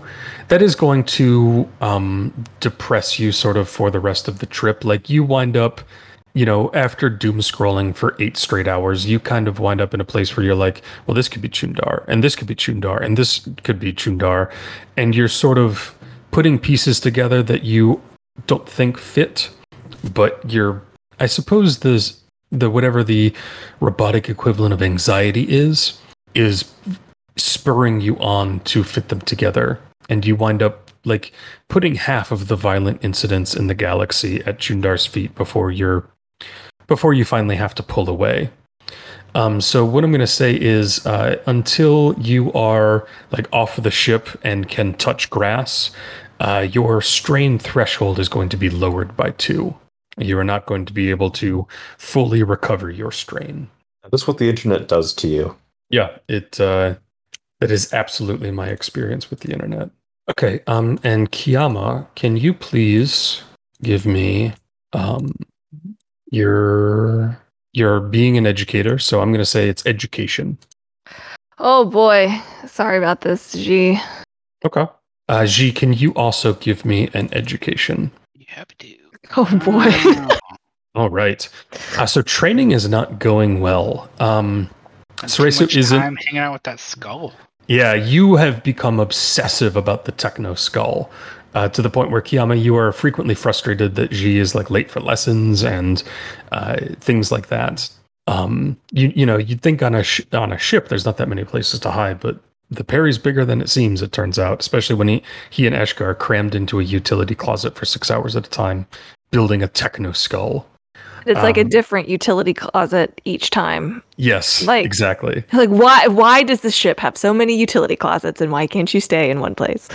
that is going to um, depress you sort of for the rest of the trip. Like you wind up, you know, after doom scrolling for eight straight hours, you kind of wind up in a place where you're like, well, this could be Chundar, and this could be Chundar, and this could be Chundar, and you're sort of putting pieces together that you don't think fit, but you're I suppose the the whatever the robotic equivalent of anxiety is is spurring you on to fit them together, and you wind up like putting half of the violent incidents in the galaxy at Jundar's feet before you're before you finally have to pull away. Um, so what I'm going to say is, uh, until you are like off of the ship and can touch grass, uh, your strain threshold is going to be lowered by two. You are not going to be able to fully recover your strain. That's what the internet does to you. Yeah, it uh, that is absolutely my experience with the internet. Okay, um, and Kiama, can you please give me um your your being an educator? So I'm going to say it's education. Oh boy. Sorry about this, G. Okay. Uh, G, can you also give me an education? You happy to. Oh boy. Oh, [LAUGHS] All right. Uh, so training is not going well. Um, too Soresu much isn't. I'm hanging out with that skull. Yeah, you have become obsessive about the techno skull uh, to the point where Kiama, you are frequently frustrated that Ji is like late for lessons and uh, things like that. Um, you you know you'd think on a sh- on a ship there's not that many places to hide, but the Perry's bigger than it seems. It turns out, especially when he he and Eshka are crammed into a utility closet for six hours at a time, building a techno skull. It's like a Um, different utility closet each time. Yes, Like- exactly. Like why why does the ship have so many utility closets and why can't you stay in one place?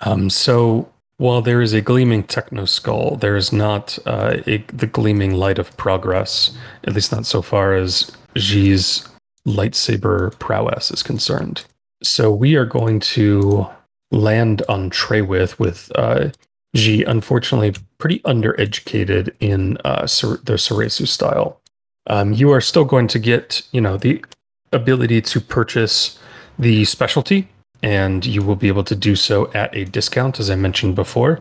Um, so while there is a gleaming techno skull, there is not uh, a, the gleaming light of progress, at least not so far as Ji's lightsaber prowess is concerned. So we are going to land on Treywith with uh, unfortunately, pretty undereducated in uh, Cer- the Soresu style. Um, you are still going to get, you know, the ability to purchase the specialty and you will be able to do so at a discount, as I mentioned before.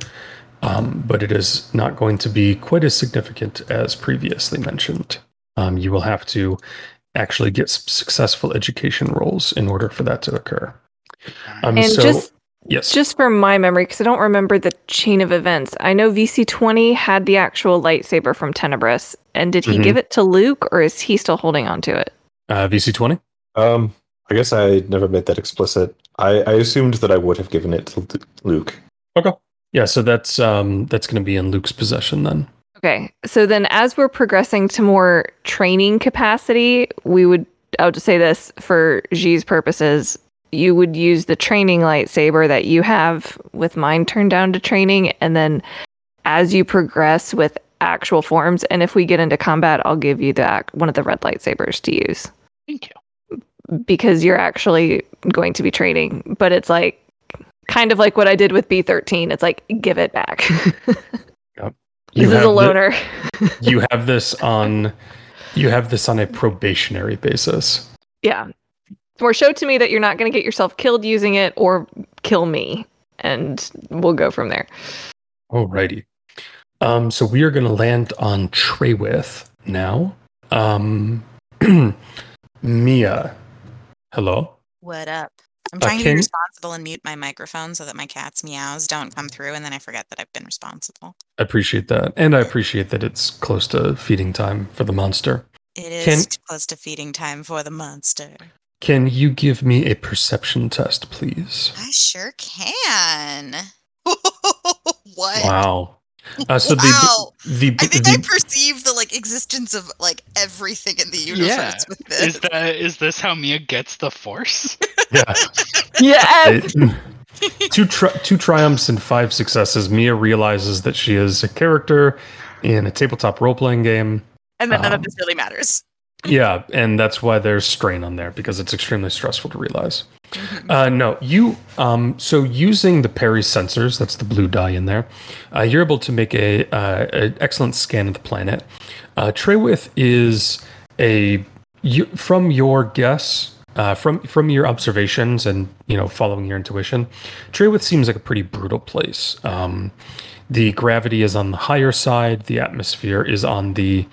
Um, but it is not going to be quite as significant as previously mentioned. Um, you will have to actually get s- successful education roles in order for that to occur. Um, And so, just yes, just from my memory, because I don't remember the chain of events. I know VC20 had the actual lightsaber from Tenebrous, and did he Mhm. give it to Luke, or is he still holding on to it? uh, VC20. Um, I guess I never made that explicit. I, I assumed that I would have given it to Lu- Luke. Yeah, so that's um, that's going to be in Luke's possession then. Okay, so then as we're progressing to more training capacity, we would, I'll just say this for G's purposes, you would use the training lightsaber that you have with mine turned down to training, and then as you progress with actual forms, and if we get into combat, I'll give you the one of the red lightsabers to use Thank you. Because you're actually going to be training. But it's like kind of like what I did with B13. It's like give it back. [LAUGHS] You this is have a the- [LAUGHS] you have this on you have this on a probationary basis. Yeah. Or show to me that you're not going to get yourself killed using it or kill me. And we'll go from there. Alrighty. Um, so we are going to land on Treywith now. Um, [CLEARS THROAT] Mia, hello. What up? I'm Uh, trying to be responsible and mute my microphone so that my cat's meows don't come through, and then I forget that I've been responsible. I appreciate that, and I appreciate that it's close to feeding time for the monster. It is Can- close to feeding time for the monster. Can you give me a perception test, please? I sure can. [LAUGHS] what? Wow. Uh, so Wow. the the, I think I perceive the like existence of like everything in the universe Yeah. with this. Is that is this how Mia gets the force? [LAUGHS] yeah. Yes. [LAUGHS] two tri- two triumphs and five successes. Mia realizes that she is a character in a tabletop role playing game. and then none um, of this really matters. Yeah, and that's why there's strain on there because it's extremely stressful to realize. Uh, no, you. Um, so using the Perry sensors, that's the blue dye in there, uh, you're able to make a, uh, an excellent scan of the planet. Uh, Treywith is a you, from your guess, uh, from from your observations, and you know following your intuition. Treywith seems like a pretty brutal place. Um, the gravity is on the higher side. The atmosphere is on the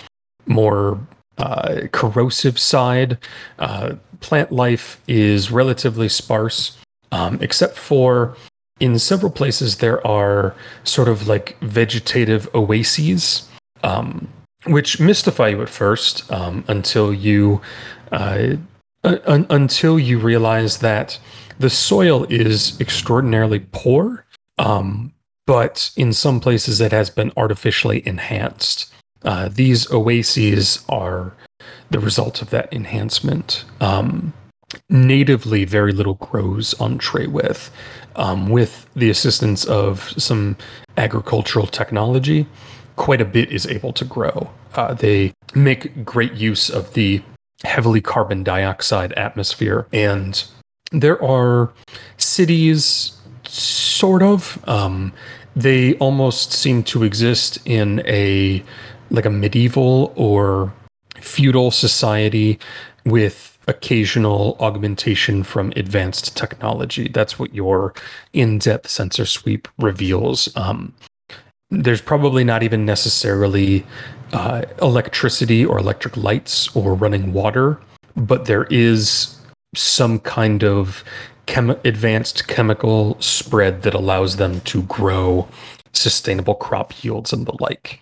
more uh, corrosive side. Uh, plant life is relatively sparse, um, except for in several places there are sort of like vegetative oases, um, which mystify you at first um, until you uh, un- until you realize that the soil is extraordinarily poor. Um, but in some places, it has been artificially enhanced. Uh, these oases are the result of that enhancement. Um, natively, very little grows on Treywith. Um, with the assistance of some agricultural technology, quite a bit is able to grow. Uh, they make great use of the heavily carbon dioxide atmosphere, and there are cities, sort of. Um, they almost seem to exist in a like a medieval or feudal society with occasional augmentation from advanced technology. That's what your in-depth sensor sweep reveals. Um, there's probably not even necessarily uh, electricity or electric lights or running water, but there is some kind of chem- advanced chemical spread that allows them to grow sustainable crop yields and the like.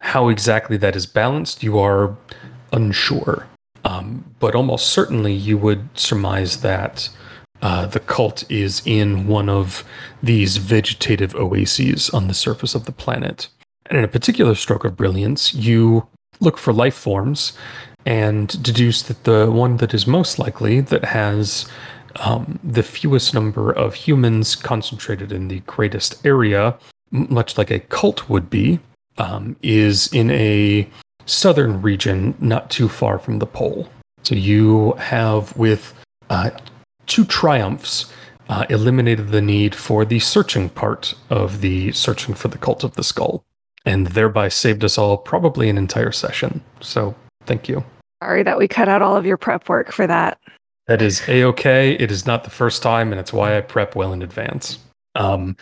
How exactly that is balanced, you are unsure. Um, but almost certainly, you would surmise that uh, the cult is in one of these vegetative oases on the surface of the planet. And in a particular stroke of brilliance, you look for life forms and deduce that the one that is most likely that has um, the fewest number of humans concentrated in the greatest area, much like a cult would be, um, is in a southern region not too far from the pole. So you have, with uh, two triumphs, uh, eliminated the need for the searching part of the searching for the cult of the skull, and thereby saved us all probably an entire session. So thank you. Sorry that we cut out all of your prep work for that. That is a okay. It is not the first time, and it's why I prep well in advance. Um,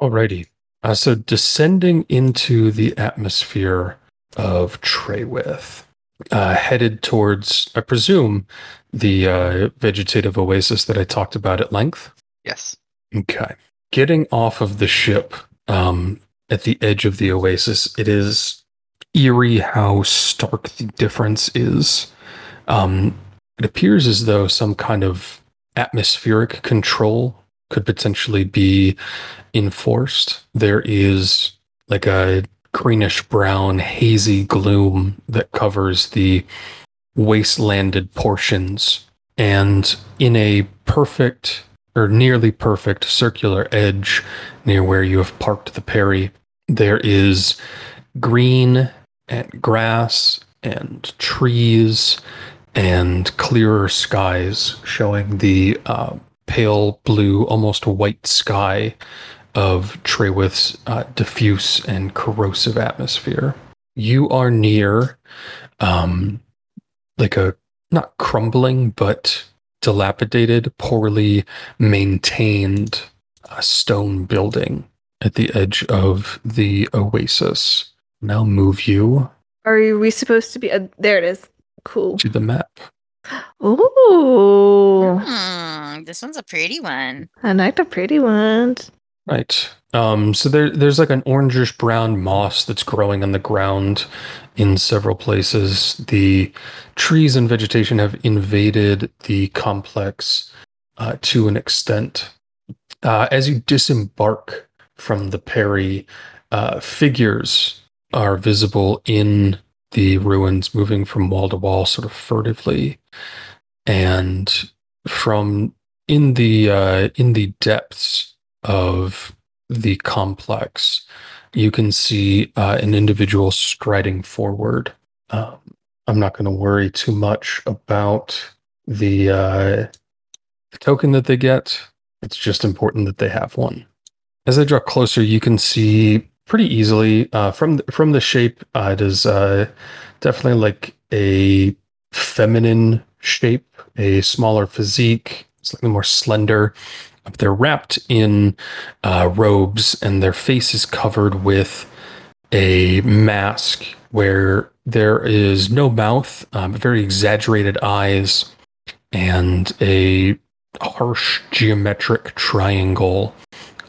alrighty. Uh, so descending into the atmosphere of Treywith, uh, headed towards, I presume, the uh, vegetative oasis that I talked about at length. Yes. Okay. Getting off of the ship um, at the edge of the oasis, it is eerie how stark the difference is. Um, it appears as though some kind of atmospheric control could potentially be enforced. There is like a greenish brown, hazy gloom that covers the wastelanded portions. And in a perfect or nearly perfect circular edge near where you have parked the Perry, there is green and grass and trees and clearer skies showing the uh, pale blue, almost white sky of Treywith's uh, diffuse and corrosive atmosphere. You are near, um, like a not crumbling, but dilapidated, poorly maintained uh, stone building. at the edge of the oasis. Now move you Are we supposed to be? Uh, there it is. Cool. to the map. Ooh, Hmm, this one's a pretty one. I like the pretty ones. Right. Um, so there, there's like an orangish brown moss that's growing on the ground in several places. The trees and vegetation have invaded the complex uh, to an extent. Uh, as you disembark from the Perry, uh, figures are visible in the ruins, moving from wall to wall, sort of furtively, and from in the uh, in the depths of the complex, you can see uh, an individual striding forward. Um, I'm not going to worry too much about the, uh, the token that they get. It's just important that they have one. As i draw closer, you can see pretty easily uh, from the, from the shape. Uh, it is uh, definitely like a feminine shape, a smaller physique, slightly more slender. They're wrapped in uh, robes, and their face is covered with a mask where there is no mouth, um, very exaggerated eyes, and a harsh geometric triangle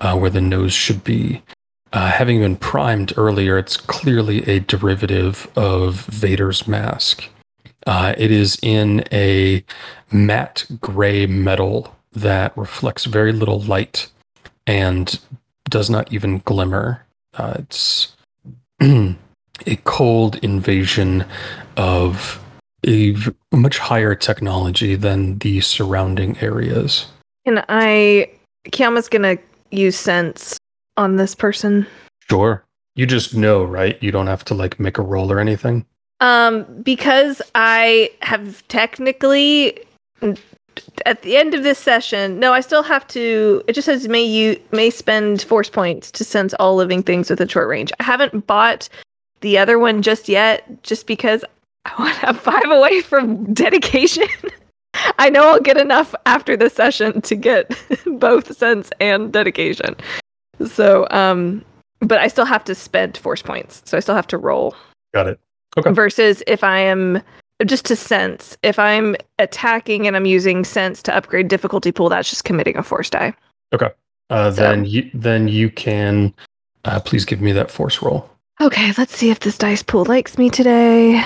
uh, where the nose should be. Uh, having been primed earlier, it's clearly a derivative of Vader's mask. Uh, it is in a matte gray metal that reflects very little light and does not even glimmer. Uh, it's [CLEARS THROAT] a cold invasion of a much higher technology than the surrounding areas. Can I? Kiama's gonna use sense on this person. Sure. You just know, right? You don't have to like make a roll or anything. Um, because I have technically at the end of this session, no, I still have to. It just says may you may spend force points to sense all living things within short range. I haven't bought the other one just yet, just because I [LAUGHS] want to have five away from dedication. [LAUGHS] I know I'll get enough after this session to get [LAUGHS] both sense and dedication. So, um, but I still have to spend force points, so I still have to roll Got it. Okay. versus if I am just to sense, if I'm attacking and I'm using sense to upgrade difficulty pool, that's just committing a force die. Okay. Uh, So- then you then you can uh, please give me that force roll. Okay, let's see if this dice pool likes me today.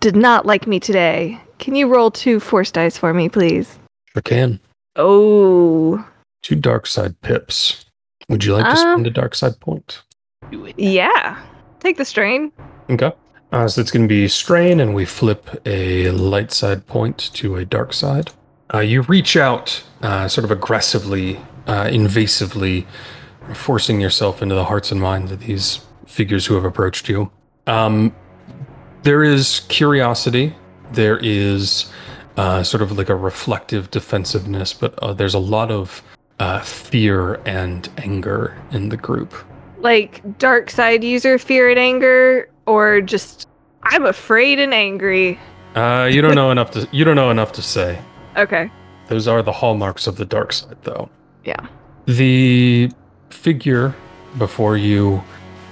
Did not like me today. Can you roll two force dice for me, please? Sure can. Oh, Two dark side pips. Would you like to Uh, spend a dark side point? Do it. yeah. Take the strain. Okay. Uh, so it's going to be strain, and we flip a light side point to a dark side. Uh, you reach out, uh, sort of aggressively, uh, invasively, forcing yourself into the hearts and minds of these figures who have approached you. Um, there is curiosity. There is uh, sort of like a reflective defensiveness, but uh, there's a lot of uh, fear and anger in the group. Like dark side user fear and anger, or just I'm afraid and angry. Uh, you don't know enough to you don't know enough to say. Okay. Those are the hallmarks of the dark side, though. Yeah. The figure before you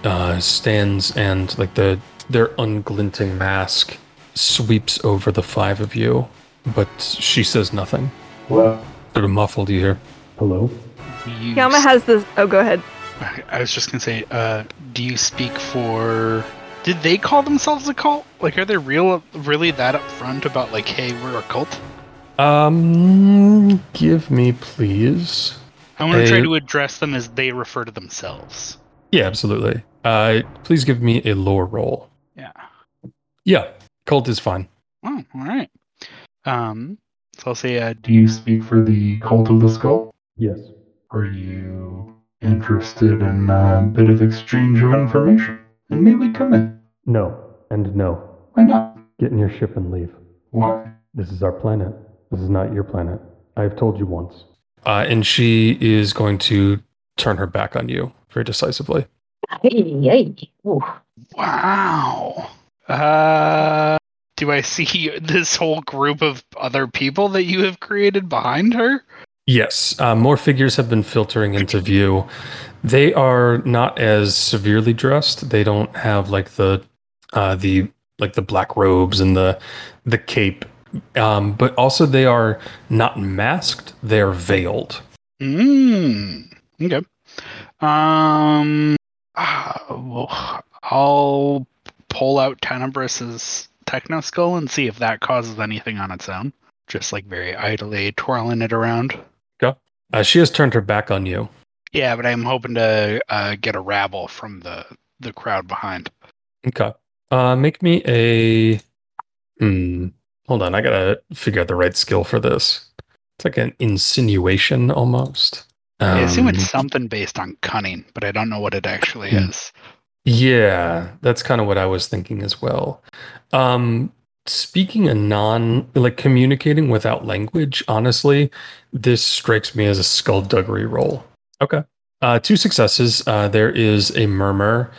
uh, stands, and like the their unglinting mask sweeps over the five of you, but she says nothing. Well, Sort of muffled, you hear. Hello? You Kiama has this. Oh, go ahead. I was just gonna say, uh, do you speak for? Did they call themselves a cult? Like, are they real, really that upfront about like, hey, we're a cult? Um, give me, please. I want to try to address them as they refer to themselves. Yeah, absolutely. Uh, please give me a lore roll. Yeah. Yeah, cult is fine. Oh, all right. Um, so I'll say, uh, Do you speak for the Cult of the Skull? Yes. Are you interested in a bit of exchange of information? And may we come in? No, and no. Why not? Get in your ship and leave. Why? This is our planet. This is not your planet. I have told you once. Uh, and she is going to turn her back on you very decisively. Hey, hey. Wow. Uh, do I see [LAUGHS] this whole group of other people that you have created behind her? Yes, uh, more figures have been filtering into view. They are not as severely dressed. They don't have like the uh, the like the black robes and the the cape. Um, but also they are not masked. They are veiled. Mm, okay. Um, uh, I'll pull out Tenebrous's Techno Skull and see if that causes anything on its own. Just like very idly twirling it around. Uh, she has turned her back on you. Yeah, but I'm hoping to uh, get a rabble from the the crowd behind. Okay. Uh, make me a. Hmm. Hold on, I gotta figure out the right skill for this. It's like an insinuation almost. I assume Um, it's something based on cunning, but I don't know what it actually Hmm. is. Yeah, that's kind of what I was thinking as well. Um, speaking a non, like communicating without language, honestly, this strikes me as a skullduggery roll. Okay. Uh, two successes. Uh, there is a murmur,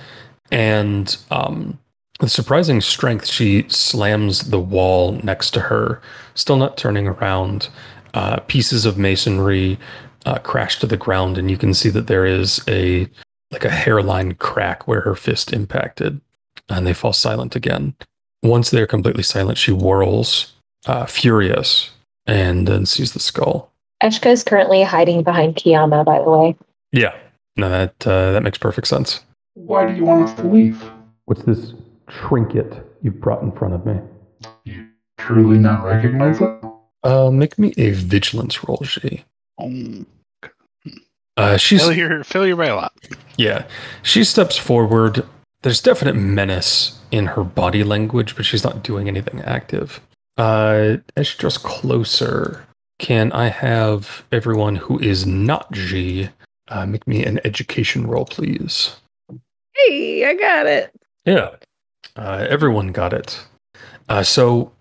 and um, with surprising strength, she slams the wall next to her, still not turning around. Uh, pieces of masonry uh, crash to the ground, and you can see that there is a like a hairline crack where her fist impacted, and they fall silent again. Once they're completely silent, she whirls, uh, furious, and then sees the skull. Eshka is currently hiding behind Kiama, by the way. Yeah, no, that uh, that makes perfect sense. Why do you want us to leave? What's this trinket you've brought in front of me? You truly not recognize it? Uh, make me a vigilance roll, G. Oh, Uh, she's fill your fill your rail up. Yeah. She steps forward. There's definite menace in her body language, but she's not doing anything active. Uh, as she draws closer, can I have everyone who is not G uh, make me an education roll, please? Hey, I got it. Yeah. Uh, everyone got it. Uh, so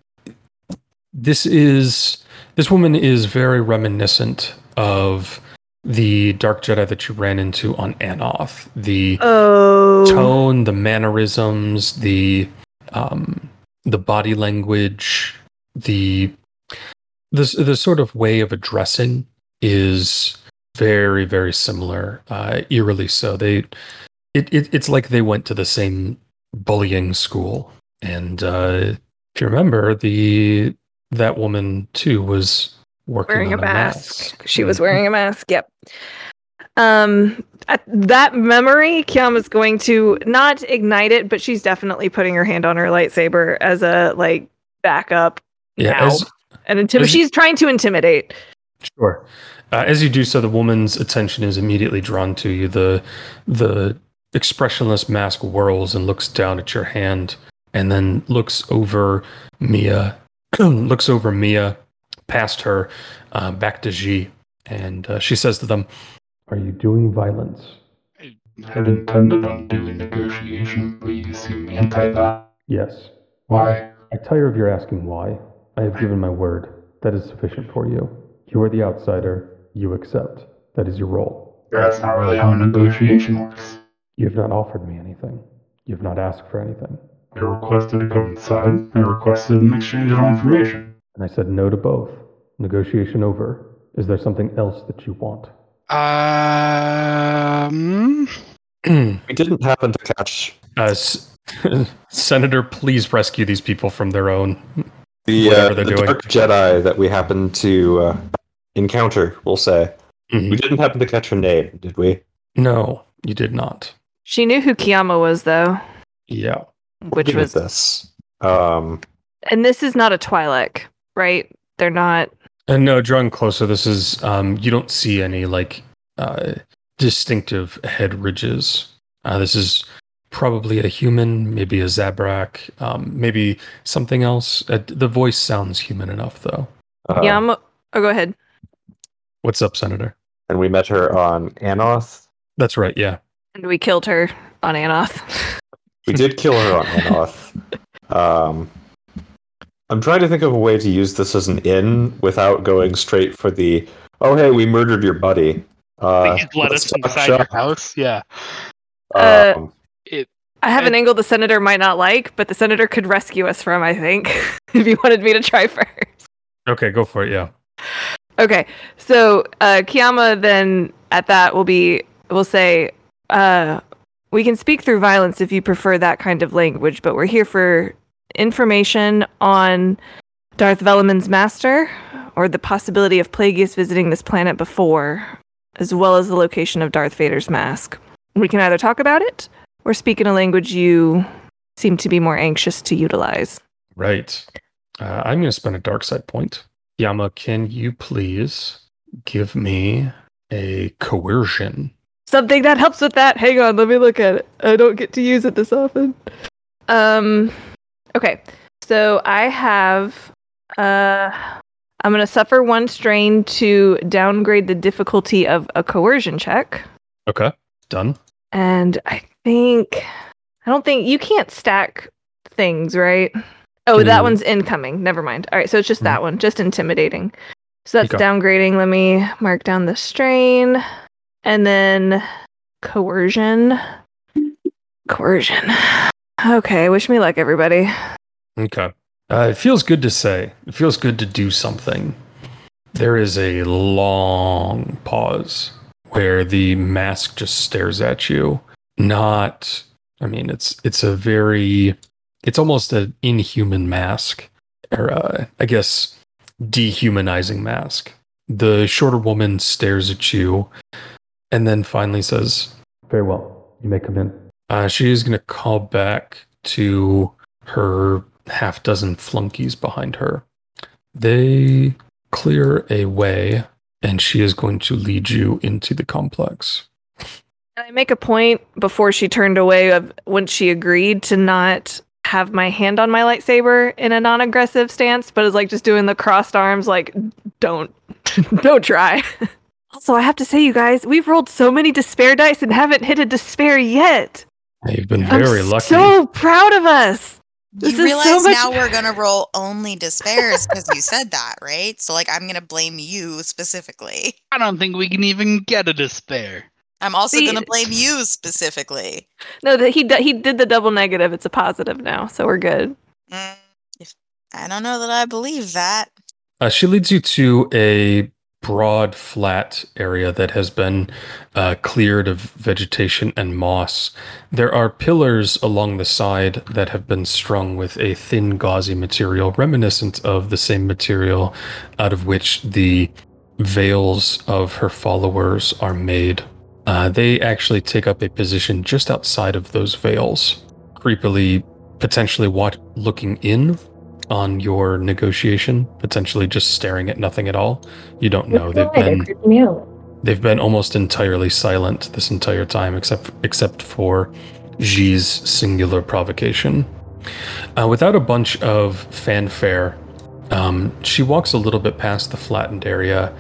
this is this woman is very reminiscent of the Dark Jedi that you ran into on Anoth. The Oh. tone, the mannerisms, the um, the body language, the the the sort of way of addressing is very very similar, uh, eerily so. They it, it it's like they went to the same bullying school, and uh, if you remember, the that woman too was wearing on a mask. She Mm. was wearing a mask. Yep. Um, at that memory, Kiama's going to not ignite it, but she's definitely putting her hand on her lightsaber as a like backup. Yeah, as, And intim- as- she's trying to intimidate. Sure. Uh, as you do so, the woman's attention is immediately drawn to you. The the expressionless mask whirls and looks down at your hand, and then looks over Mia, [CLEARS THROAT] looks over Mia, past her, uh, back to G, and uh, she says to them, "Are you doing violence?" I had intended on doing negotiation, but you seem anti that. Yes. Why? I tire of your asking why. I have given my word. That is sufficient for you. You are the outsider. You accept. That is your role. That's not really how a negotiation works. You have not offered me anything. You have not asked for anything. I requested to come inside. I requested an exchange of information. And I said no to both. Negotiation over. Is there something else that you want? Um, [CLEARS THROAT] We didn't happen to catch As [LAUGHS] Senator, please rescue these people from their own. the, uh, they're the doing. dark Jedi that we happened to uh, encounter. We'll say Mhm. we didn't happen to catch her name, did we? No, you did not. She knew who Kiama was, though, Yeah. which was, this. Um, and this is not a Twi'lek, right? They're not. And no, drawing closer, this is um you don't see any like uh distinctive head ridges. Uh this is probably a human, maybe a Zabrak, um, maybe something else. Uh, the voice sounds human enough though. uh, Kiama. Oh, go ahead. What's up, Senator? and we met her on Anoth. That's right, yeah. And we killed her on Anoth. We did kill her on [LAUGHS] Anoth. Um, I'm trying to think of a way to use this as an in without going straight for the "oh hey, we murdered your buddy." Uh, Please let let's talk inside your shop. house. Yeah. Uh, Um, I have an angle the senator might not like, but the senator could rescue us from, I think, [LAUGHS] if you wanted me to try first. Okay, go for it, yeah. Okay, so uh, Kiama then at that will be will say, uh, we can speak through violence if you prefer that kind of language, but we're here for information on Darth Velaman's master or the possibility of Plagueis visiting this planet before, as well as the location of Darth Vader's mask. We can either talk about it or speak in a language you seem to be more anxious to utilize. Right. Uh, I'm going to spend a dark side point. Yama, can you please give me a coercion? Something that helps with that. Hang on, let me look at it. I don't get to use it this often. Um okay. So I have uh I'm going to suffer one strain to downgrade the difficulty of a coercion check. Okay. Done. And I think I don't think you can't stack things, right? Oh, Can that you- one's incoming. Never mind. All right, so it's just that one, just intimidating. So that's downgrading. Let me mark down the strain, and then coercion. Coercion. Okay, wish me luck, everybody. Okay. Uh, it feels good to say. It feels good to do something. There is a long pause where the mask just stares at you. Not, I mean, it's it's a very, it's almost an inhuman mask, or uh, I guess dehumanizing mask. The shorter woman stares at you, and then finally says, "Very well, you may come in." Uh, she is going to call back to her half dozen flunkies behind her. They clear a way, and she is going to lead you into the complex. I make a point before she turned away of when she agreed to not have my hand on my lightsaber in a non-aggressive stance, but is like just doing the crossed arms, like don't, [LAUGHS] don't try. [LAUGHS] also, I have to say, you guys, we've rolled so many despair dice and haven't hit a despair yet. You've been very I'm very lucky. So proud of us. This you is so realize much- now we're gonna roll only despairs because you said that, right? So like I'm gonna blame you specifically. I don't think we can even get a despair. I'm also See- gonna blame you specifically. No, that he d- he did the double negative. It's a positive now, so we're good. Mm, if, I don't know that I believe that. Uh, she leads you to a broad, flat area that has been uh, cleared of vegetation and moss. There are pillars along the side that have been strung with a thin, gauzy material reminiscent of the same material out of which the veils of her followers are made. Uh, they actually take up a position just outside of those veils, creepily, potentially what looking in on your negotiation, potentially just staring at nothing at all. You don't know. They've been creeped me out. they've been almost entirely silent this entire time, except except for Ji's singular provocation. Uh, without a bunch of fanfare, um, she walks a little bit past the flattened area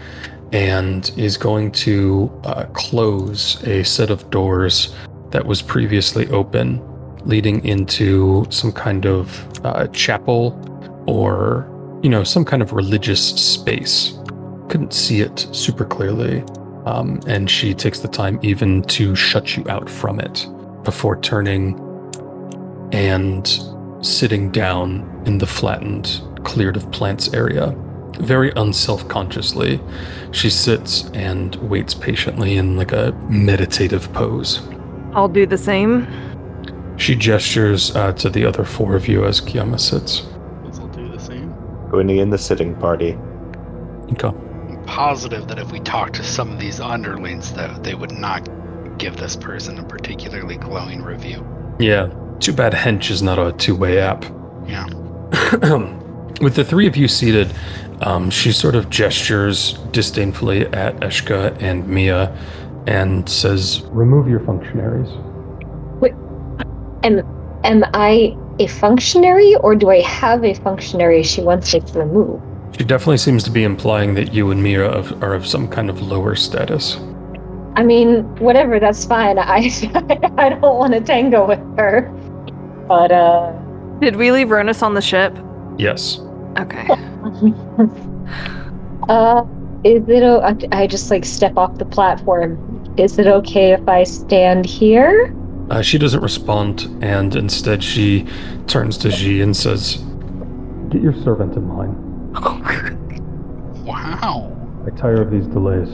and is going to uh, close a set of doors that was previously open, leading into some kind of uh, chapel or, you know, some kind of religious space. Couldn't see it super clearly, um, and she takes the time even to shut you out from it before turning and sitting down in the flattened, cleared of plants area. Very unself consciously, she sits and waits patiently in like a meditative pose. I'll do the same. She gestures uh, to the other four of you as Kiama sits. Joining in the sitting party. Okay. I'm positive that if we talk to some of these underlings, though, they would not give this person a particularly glowing review. Yeah, too bad Hench is not a two way app. Yeah. [CLEARS THROAT] With the three of you seated, um, she sort of gestures disdainfully at Eshka and Mia and says, Remove your functionaries. Wait, am am I a functionary or do I have a functionary she wants me to remove? She definitely seems to be implying that you and Mia of, are of some kind of lower status. I mean, whatever, that's fine. I [LAUGHS] I don't want to tango with her. But uh Did we leave Ronus on the ship? Yes. Okay. [LAUGHS] uh is it o- I- I just like step off the platform. Is it okay if I stand here? Uh, she doesn't respond, and instead she turns to Ji and says, Get your servant in line. [LAUGHS] Wow. I tire of these delays.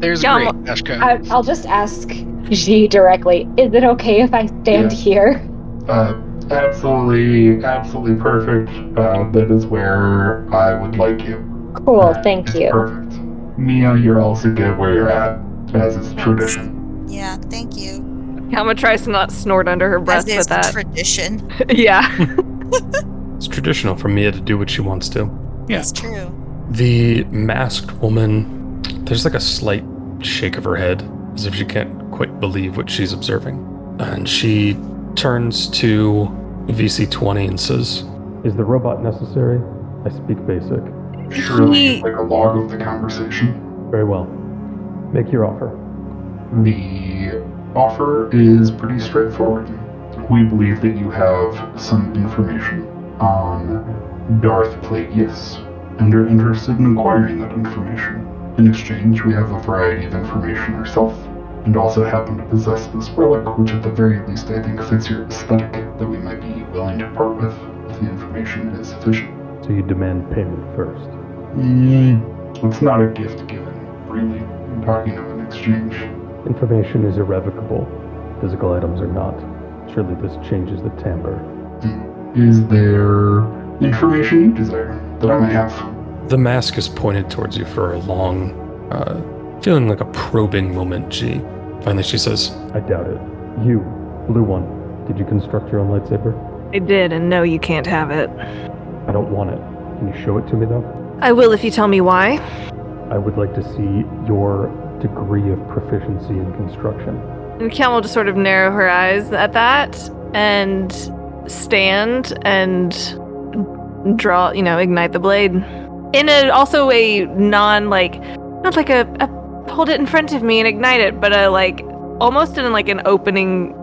There's Yeah, great, I'm- Ashka. I, I'll just ask G directly. Is it okay if I stand Yeah. here? Uh, absolutely, absolutely perfect. Uh, that is where I would like you. Cool, thank you. Perfect. Mia, you're also good where you're at, as is tradition. Yeah, thank you. Kalma tries to not snort under her breath As is with that. tradition. [LAUGHS] yeah. [LAUGHS] It's traditional for Mia to do what she wants to. Yeah. It's true. The masked woman, there's like a slight shake of her head, as if she can't quite believe what she's observing. And she turns to VC20 and says, Is the robot necessary? I speak basic. Surely, He- like a log of the conversation. Very well. Make your offer. The offer is pretty straightforward. We believe that you have some information on Darth Plagueis, and are interested in acquiring that information. In exchange, we have a variety of information ourselves, and also happen to possess this relic, which at the very least I think fits your aesthetic that we might be willing to part with if the information is sufficient. So you demand payment first. Mm, it's not a gift given, really. I'm talking of an exchange. Information is irrevocable. Physical items are not. Surely this changes the timbre. Is there information you desire that I may have? The mask is pointed towards you for a long, uh, feeling like a probing moment, G. Finally, she says, I doubt it. You, Blue One, did you construct your own lightsaber? I did, and no, you can't have it. I don't want it. Can you show it to me, though? I will if you tell me why. I would like to see your degree of proficiency in construction. And Kian will just sort of narrow her eyes at that and stand and draw, you know, ignite the blade. In a also a non like not like a, a hold it in front of me and ignite it, but a like almost in like an opening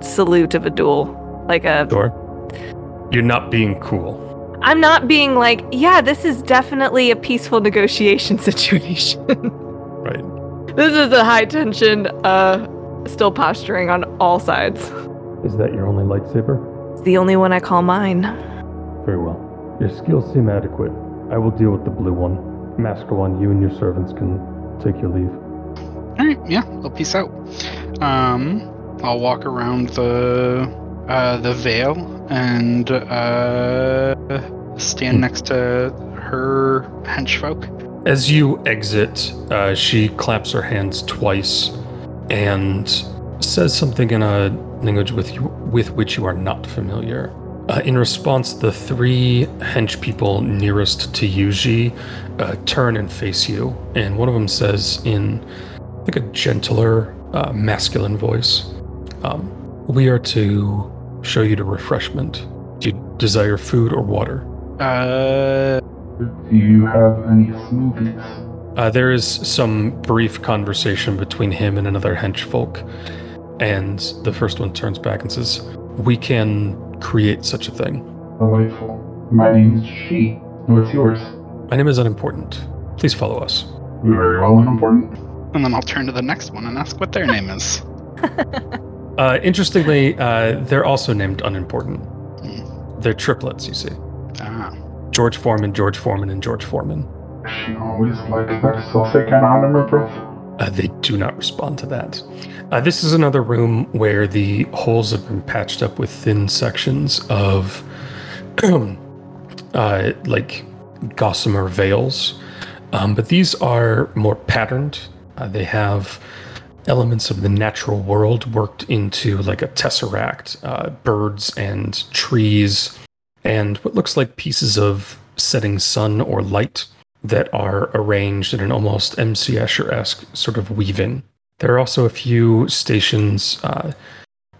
salute of a duel. Like a Sure. You're not being cool. I'm not being like, yeah, this is definitely a peaceful negotiation [LAUGHS] situation. Right. This is a high tension, uh still posturing on all sides. Is that your only lightsaber? It's the only one I call mine. Very well. Your skills seem adequate. I will deal with the blue one. Master One, you and your servants can take your leave. All right, yeah, well, peace out. Um, I'll walk around the uh, the veil and uh, stand next to her henchfolk. As you exit, uh, she claps her hands twice and says something in a language with you, with which you are not familiar. Uh, in response, the three hench people nearest to Yuji uh, turn and face you, and one of them says in like a gentler, uh, masculine voice, um, "We are to show you to refreshment. Do you desire food or water?" Uh, Do you have any smoothies? Uh, there is some brief conversation between him and another henchfolk, and the first one turns back and says, "We can create such a thing. Delightful. My name is She. What's yours? My name is unimportant. Please follow us." Very well and important. and then I'll turn to the next one and ask what their name is. [LAUGHS] Uh, interestingly, uh, they're also named unimportant. They're triplets, you see. George Foreman, George Foreman, and George Foreman. She always liked that of under breath. Uh, they do not respond to that. Uh, this is another room where the holes have been patched up with thin sections of, [CLEARS THROAT] uh, like, gossamer veils. Um, but these are more patterned. Uh, they have elements of the natural world worked into like a tesseract, uh, birds and trees, and what looks like pieces of setting sun or light that are arranged in an almost MC Escher esque sort of weaving. There are also a few stations, uh,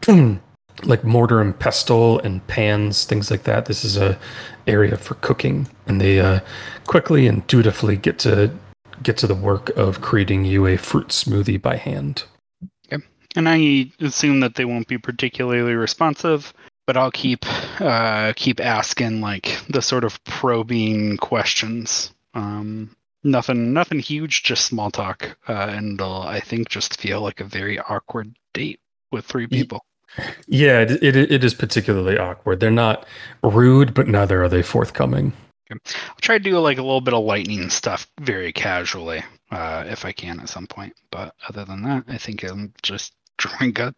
[CLEARS THROAT] like mortar and pestle and pans, things like that. This is a area for cooking, and they uh, quickly and dutifully get to get to the work of creating you a fruit smoothie by hand. and I assume that they won't be particularly responsive, but I'll keep uh, keep asking like the sort of probing questions. Um, nothing, nothing huge, just small talk, uh, and it'll I think just feel like a very awkward date with three people. Yeah, it, it, it is particularly awkward. They're not rude, but neither are they forthcoming. I'll try to do like a little bit of lightning stuff very casually, uh, if I can at some point. But other than that, I think I'm just [LAUGHS] drink a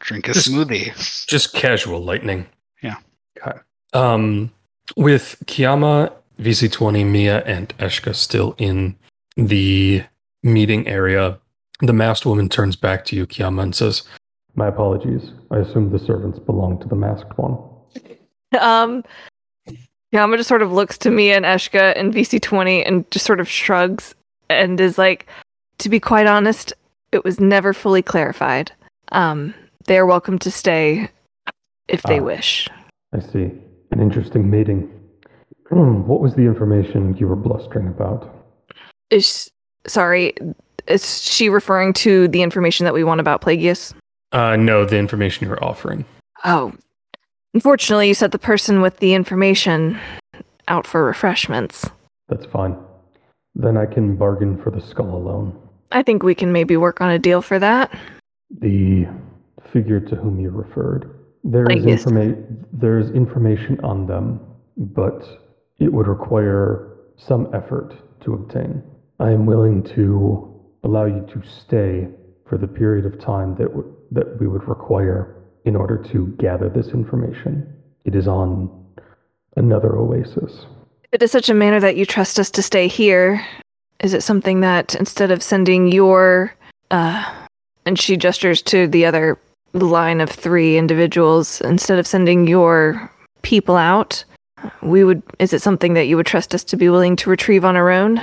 drink a Just- smoothie. Just casual lightning. Yeah. Okay. Um, with Kiama, VC20, Mia, and Eshka still in the meeting area, the masked woman turns back to you, Kiama, and says, My apologies. I assume the servants belong to the masked one. Um, Yama just sort of looks to Mia and Eshka and VC20 and just sort of shrugs and is like, to be quite honest, it was never fully clarified. Um, they are welcome to stay if they Ah. wish. I see. An interesting meeting. Hmm, what was the information you were blustering about? Is sorry, is she referring to the information that we want about Plagueis? Uh, no, the information you were offering. Oh, unfortunately, you set the person with the information out for refreshments. That's fine. Then I can bargain for the skull alone. I think we can maybe work on a deal for that. The figure to whom you referred. There is informa- there is information on them, but it would require some effort to obtain. I am willing to allow you to stay for the period of time that w- that we would require in order to gather this information. It is on another oasis. It is such a manner that you trust us to stay here. Is it something that instead of sending your uh and she gestures to the other line of three individuals, instead of sending your people out, we would is it something that you would trust us to be willing to retrieve on our own?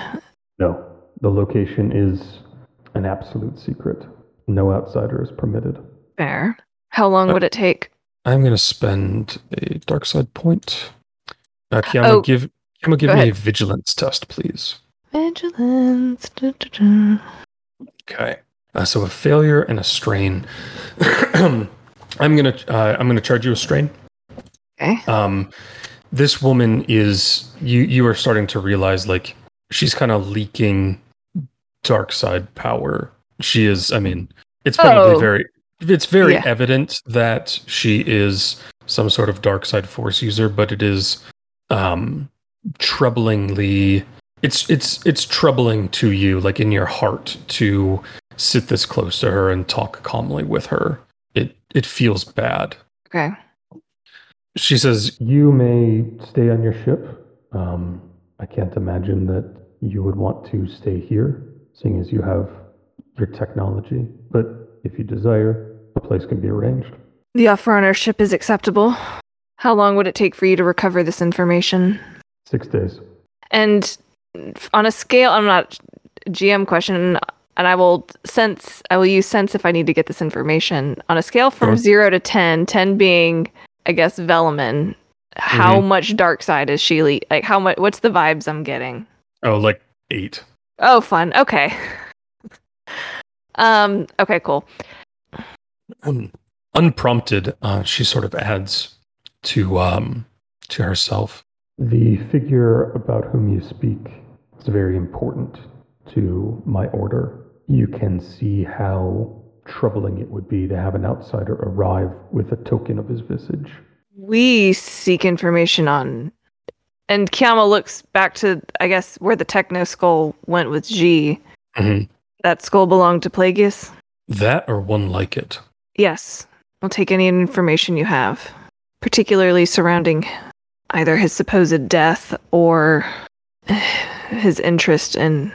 No, the location is an absolute secret. No outsider is permitted. Fair. How long Uh, would it take? I'm going to spend a dark side point. Uh, Kiama, Oh, give Kiama, give me ahead. a vigilance test, please. Vigilance. da, da, da. Okay. Uh, so a failure and a strain. [CLEARS THROAT] I'm gonna uh, I'm gonna charge you a strain. Okay. Um, this woman is you you are starting to realize like she's kind of leaking dark side power. She is. I mean, it's probably Oh. very it's very Yeah. evident that she is some sort of dark side force user, but it is um troublingly it's it's it's troubling to you like in your heart to sit this close to her and talk calmly with her it it feels bad Okay. she says you may stay on your ship um i can't imagine that you would want to stay here seeing as you have your technology but if you desire a place can be arranged The offer on our ship is acceptable. How long would it take for you to recover this information? six days And on a scale, I'm not GM question, and I will sense. I will use sense if I need to get this information on a scale from Sure. zero to 10, 10 being, I guess, Velaman. How much dark side is she? Le- like, how much? What's the vibes I'm getting? oh like eight. Oh, fun. Okay. [LAUGHS] um. Okay. Cool. um, unprompted, uh, she sort of adds to um, to herself. The figure about whom you speak is very important to my order. You can see how troubling it would be to have an outsider arrive with a token of his visage. We seek information on. And Kiama looks back to, I guess, where the techno skull went with G. Mhm. That skull belonged to Plagueis? That or one like it. Yes. I'll take any information you have, particularly surrounding either his supposed death or [SIGHS] his interest in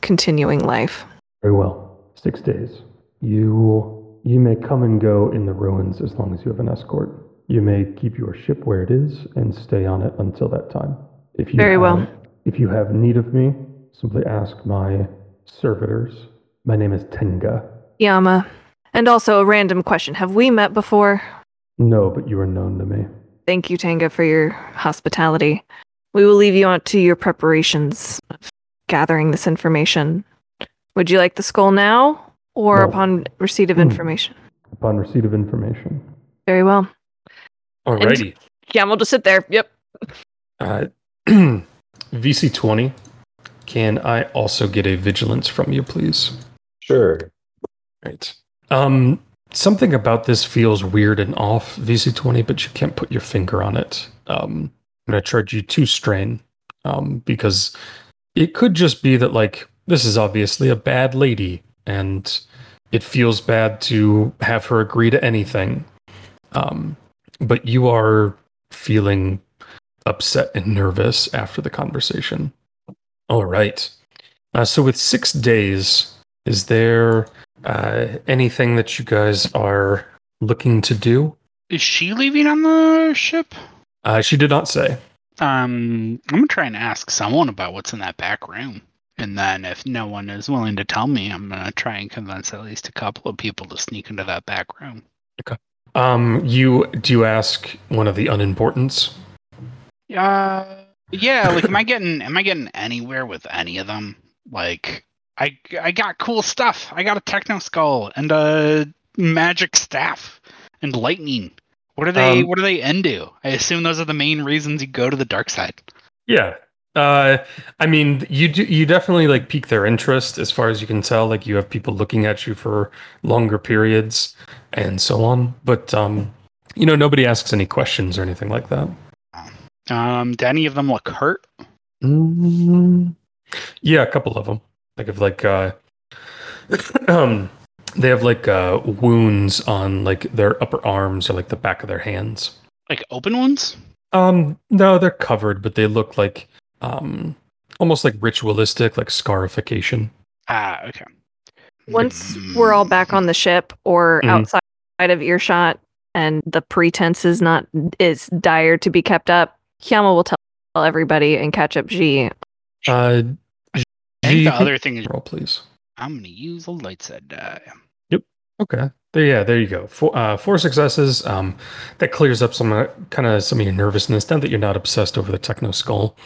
continuing life. Very well. Six days. You you may come and go in the ruins as long as you have an escort. You may keep your ship where it is and stay on it until that time. If you Very well. If you have need of me, simply ask my servitors. My name is Tenga. Yama. And also a random question. Have we met before? No, but you are known to me. Thank you, Tenga, for your hospitality. We will leave you on to your preparations of gathering this information. Would you like the skull now or No. upon receipt of Hmm. information? Upon receipt of information. Very well. Alrighty. Yeah, we'll just sit there. Yep. Uh, [CLEARS THROAT] VC20. Can I also get a vigilance from you, please? Sure. Right. Um, something about this feels weird and off, VC20, but you can't put your finger on it. Um, I'm going to charge you two strain um, because it could just be that, like, this is obviously a bad lady and it feels bad to have her agree to anything. Um, but you are feeling upset and nervous after the conversation. All right. Uh, so, with six days, is there uh, anything that you guys are looking to do? Is she leaving on the ship? Uh, she did not say. Um, I'm gonna try and ask someone about what's in that back room, and then if no one is willing to tell me, I'm gonna try and convince at least a couple of people to sneak into that back room. Okay. Um, you do you ask one of the unimportants? Uh, yeah. Like, am I getting am I getting anywhere with any of them? Like, I I got cool stuff. I got a techno skull and a magic staff and lightning. What are they? Um, what are they into? I assume those are the main reasons you go to the dark side. Yeah. Uh, I mean, you do, you definitely like pique their interest as far as you can tell. Like you have people looking at you for longer periods and so on. But um, you know, nobody asks any questions or anything like that. Um, do any of them look hurt? Mm, yeah, a couple of them. Like of like uh, [CLEARS THROAT] um, they have like uh wounds on like their upper arms or like the back of their hands. Like open ones? Um, no, they're covered, but they look like um almost like ritualistic, like scarification. Ah, okay. Once we're all back on the ship or Mhm. outside of earshot and the pretense is not is dire to be kept up, Kiama will tell everybody and catch up G. Uh, I G, think the other thing is roll, please. I'm gonna use a light side die. Yep. Okay. There, yeah, there you go. Four, uh, four successes. Um, that clears up some kind of some of your nervousness. Now that you're not obsessed over the techno skull,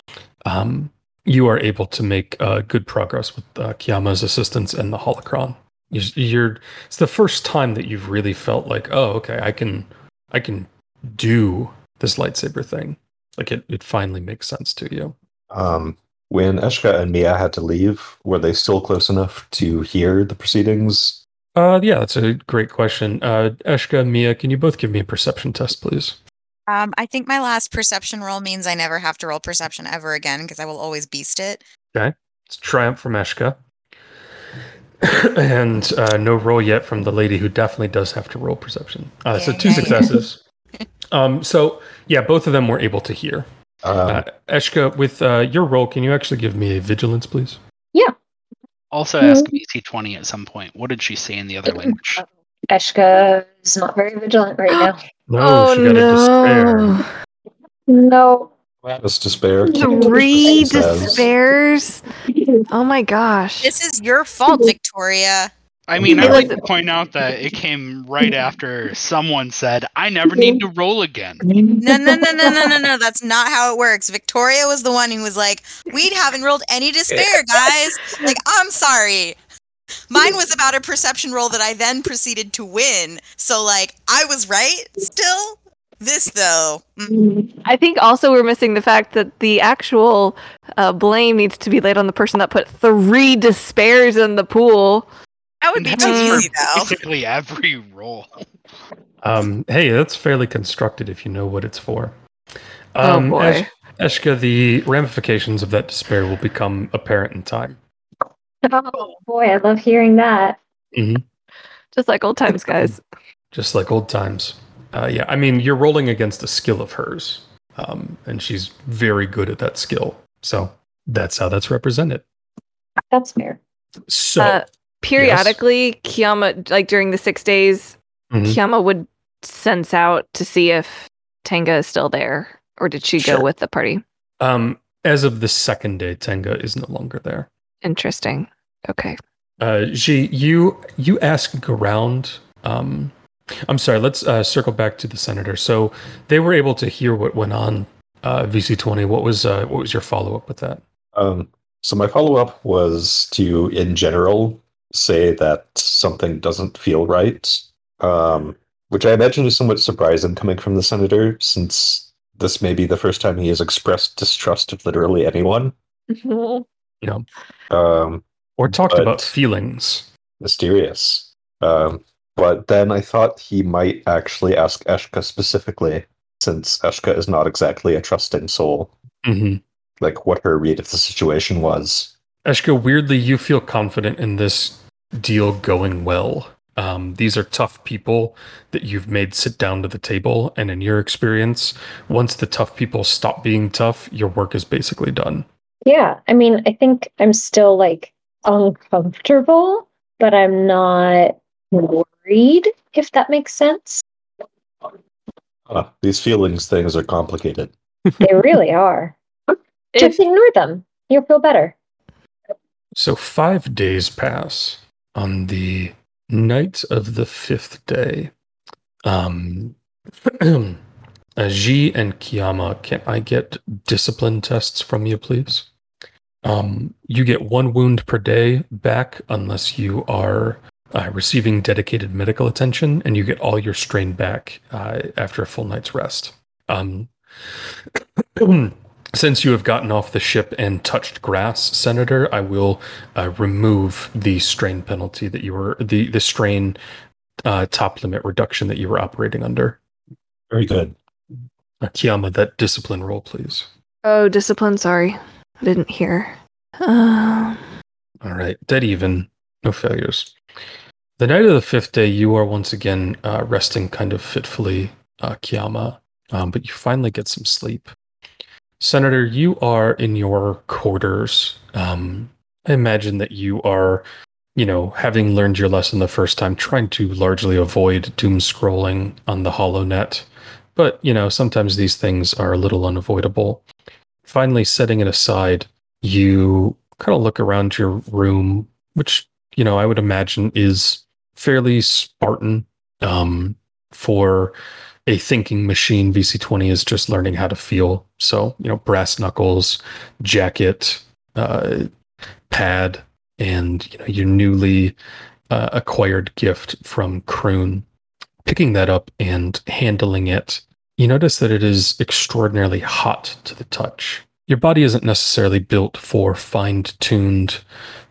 um, you are able to make uh, good progress with uh, Kiama's assistance and the holocron. You're, you're. It's the first time that you've really felt like, oh, okay, I can, I can do this lightsaber thing. Like it, it finally makes sense to you. Um, when Eshka and Mia had to leave, were they still close enough to hear the proceedings? Uh, yeah, that's a great question. Uh, Eshka, Mia, can you both give me a perception test, please? Um, I think my last perception roll means I never have to roll perception ever again because I will always beast it. Okay. It's triumph from Eshka. [COUGHS] and uh, no roll yet from the lady who definitely does have to roll perception. Uh, so two yeah, yeah. successes. [LAUGHS] um, so yeah, both of them were able to hear. Um, Uh, Eshka, with uh, your role, can you actually give me a vigilance, please? Yeah. Also ask VC20 at some point. What did she say in the other language? Eshka is not very vigilant right now. [GASPS] No, oh she got no! a despair. No. just despair. Three despairs. [LAUGHS] Oh my gosh! This is your fault, Victoria. I mean, I It like to point out that it came right [LAUGHS] after someone said, "I never need to roll again." No, no, no, no, no, no, no. That's not how it works. Victoria was the one who was like, "We haven't rolled any despair, guys." Like, I'm sorry. Mine was about a perception roll that I then proceeded to win. So, like, I was right still. This though, mm, I think also we're missing the fact that the actual uh, blame needs to be laid on the person that put three despairs in the pool. That would be too easy though. Basically, every roll. Um, hey, that's fairly constructed if you know what it's for. Oh, Um, boy. Esh- Eshka, the ramifications of that despair will become apparent in time. Oh boy, I love hearing that. Mm-hmm. Just like old times, guys. [CLEARS THROAT] just like old times. Uh, yeah, I mean, you're rolling against a skill of hers, um, and she's very good at that skill. So that's how that's represented. That's fair. So Uh, periodically, Kiama, like during the six days, Mhm. Kiama would sense out to see if Tenga is still there, or did she Sure. go with the party? um, as of the second day, Tenga is no longer there. Interesting. Okay. Uh, Ji, you you ask around. Um, I'm sorry. Let's uh, circle back to the senator. So they were able to hear what went on. Uh, VC20. What was uh, what was your follow up with that? Um, so my follow up was to, in general, say that something doesn't feel right, um, which I imagine is somewhat surprising coming from the senator, since this may be the first time he has expressed distrust of literally anyone. [LAUGHS] Um, Or talked about feelings? mysterious. Um, but then I thought he might actually ask Eshka specifically since Eshka is not exactly a trusting soul, Mm-hmm. like what her read of the situation was. Eshka, weirdly, you feel confident in this deal going well. Um, these are tough people that you've made sit down to the table, and in your experience, once the tough people stop being tough, your work is basically done. Yeah, I mean, I think I'm still like uncomfortable, but I'm not worried, if that makes sense. Uh, these feelings things are complicated. [LAUGHS] [LAUGHS] They really are. Just ignore them. You'll feel better. So five days pass. On the night of the fifth day, um, [CLEARS THROAT] Aji and Kiama, can I get discipline tests from you, please? Um, you get one wound per day back unless you are uh, receiving dedicated medical attention, and you get all your strain back uh, after a full night's rest. Um, [CLEARS THROAT] since you have gotten off the ship and touched grass, Senator, I will uh, remove the strain penalty that you were the the strain uh, top limit reduction that you were operating under. Very good. Uh, Kiama, that discipline roll, please. Oh, discipline. Sorry, I didn't hear. Um, All right, dead even, no failures. The night of the fifth day, you are once again uh, resting kind of fitfully, uh, Kiama, um, but you finally get some sleep. Senator, you are in your quarters. Um, I imagine that you are, you know, having learned your lesson the first time, trying to largely avoid doom scrolling on the HoloNet. But, you know, sometimes these things are a little unavoidable. Finally, setting it aside, you kind of look around your room, which, you know, I would imagine is fairly Spartan um, for a thinking machine. VC20 is just learning how to feel. So, you know, brass knuckles, jacket, uh, pad, and, you know, your newly uh, acquired gift from Kroon. Picking that up and handling it, you notice that it is extraordinarily hot to the touch. Your body isn't necessarily built for fine tuned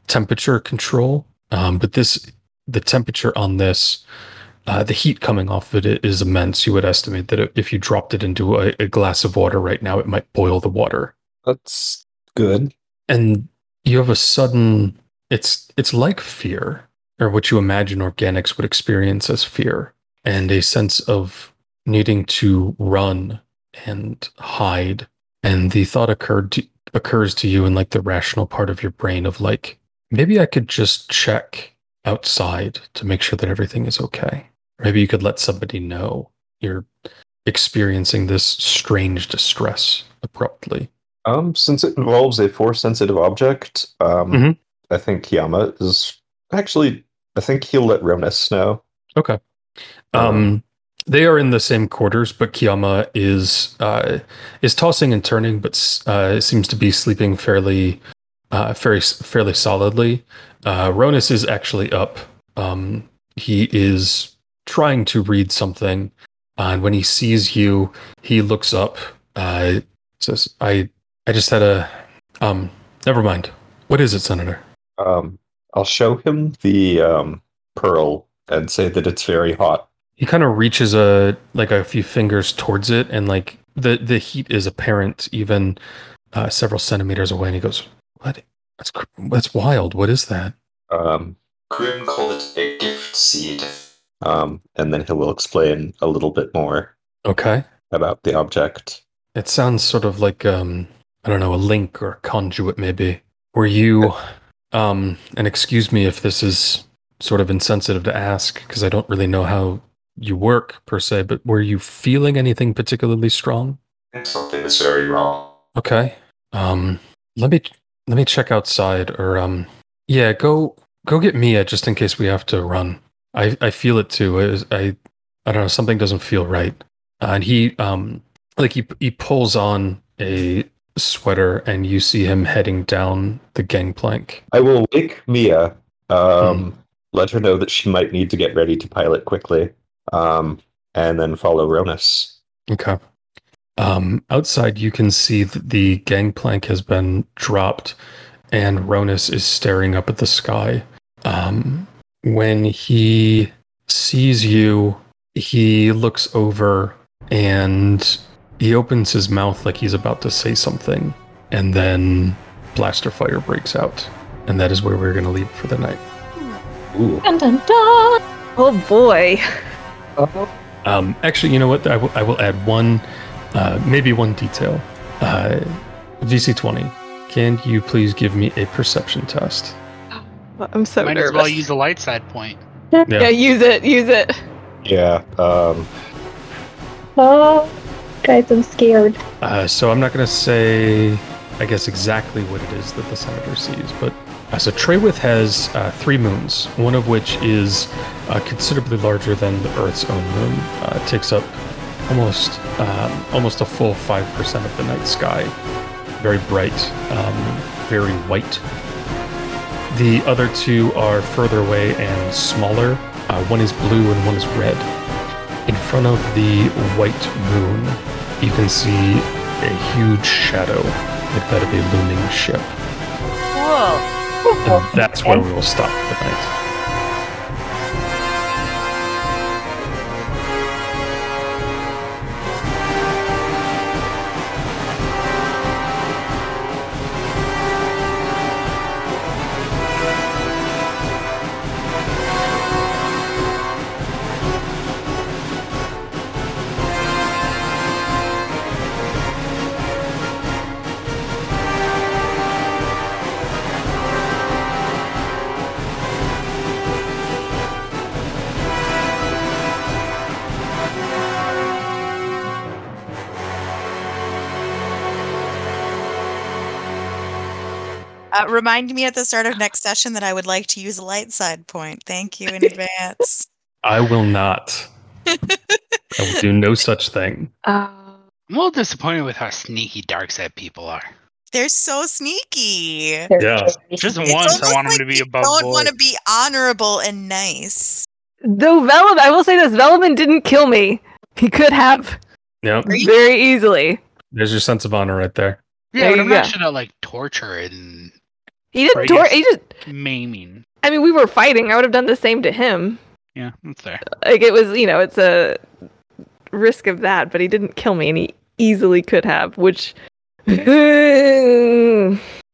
temperature control, um, but this, the temperature on this, uh, the heat coming off of it is immense. You would estimate that if you dropped it into a, a glass of water right now, it might boil the water. That's good. And you have a sudden, it's it's like fear, or what you imagine organics would experience as fear, and a sense of needing to run and hide. And the thought occurred to, occurs to you in like the rational part of your brain of like, maybe I could just check outside to make sure that everything is okay. Maybe you could let somebody know you're experiencing this strange distress abruptly. Um, since it involves a force sensitive object, um, Mhm. I think Kiama is actually. I think he'll let Ronus know. Okay. Um, they are in the same quarters, but Kiama is uh, is tossing and turning, but uh, seems to be sleeping fairly, uh, fairly fairly solidly. Uh, Ronus is actually up. Um, he is trying to read something, and when he sees you, he looks up. Uh, says, "I I just had a um. Never mind. What is it, Senator?" Um, I'll show him the um, pearl and say that it's very hot. he kind of reaches a like a few fingers towards it and like the the heat is apparent even uh, several centimeters away and he goes what that's that's wild what is that Um, Grim called it a gift seed. Um, and then he will explain a little bit more okay about the object. it sounds sort of like um i don't know a link or a conduit maybe were you um and excuse me if this is sort of insensitive to ask because i don't really know how you work per se but were you feeling anything particularly strong Something is very wrong. Okay. Um let me let me check outside or um yeah, go go get Mia just in case we have to run. I I feel it too. Was- I I don't know, something doesn't feel right. Uh, and he um like he he pulls on a sweater and you see him heading down the gangplank. I will wake Mia. Um, let her know that she might need to get ready to pilot quickly. Um, and then follow Ronus. Okay. Um, outside, you can see that the gangplank has been dropped, and Ronus is staring up at the sky. Um, when he sees you, he looks over and he opens his mouth like he's about to say something, and then blaster fire breaks out, and that is where we're going to leave for the night. Ooh. Dun, dun, dun. Oh boy. Um, actually, you know what? I will, I will add one, uh, maybe one detail. Uh, VC20, can you please give me a perception test? I'm so Might nervous. as well use the light side point. yeah, use it. Use it. Yeah. Um, Oh, guys, I'm scared. Uh, so I'm not going to say, I guess, exactly what it is that the senator sees, but uh, so Treywith has uh, three moons, one of which is uh, considerably larger than the Earth's own moon. Uh, it takes up almost um, almost a full five percent of the night sky. Very bright, um, very white. The other two are further away and smaller. Uh, one is blue and one is red. In front of the white moon, you can see a huge shadow, like that of a looming ship. Whoa. And that's where we will stop for Uh, remind me at the start of next session that I would like to use a light side point. Thank you in advance. I will not. I will do no such thing. Uh, I'm a little disappointed with how sneaky dark side people are. They're so sneaky. They're Yeah. totally Just sneaky. once I almost want 'em like to be they above Don't board. want to be honorable and nice. though Velum, I will say this: Velum didn't kill me. He could have Yep. Very easily. There's your sense of honor right there. Yeah, There but you I'm not sure about like torture and He didn't. Tor- he just. maiming. I mean, we were fighting. I would have done the same to him. Yeah, that's fair. Like it was, you know, it's a risk of that, but he didn't kill me, and he easily could have. Which [LAUGHS] [LAUGHS]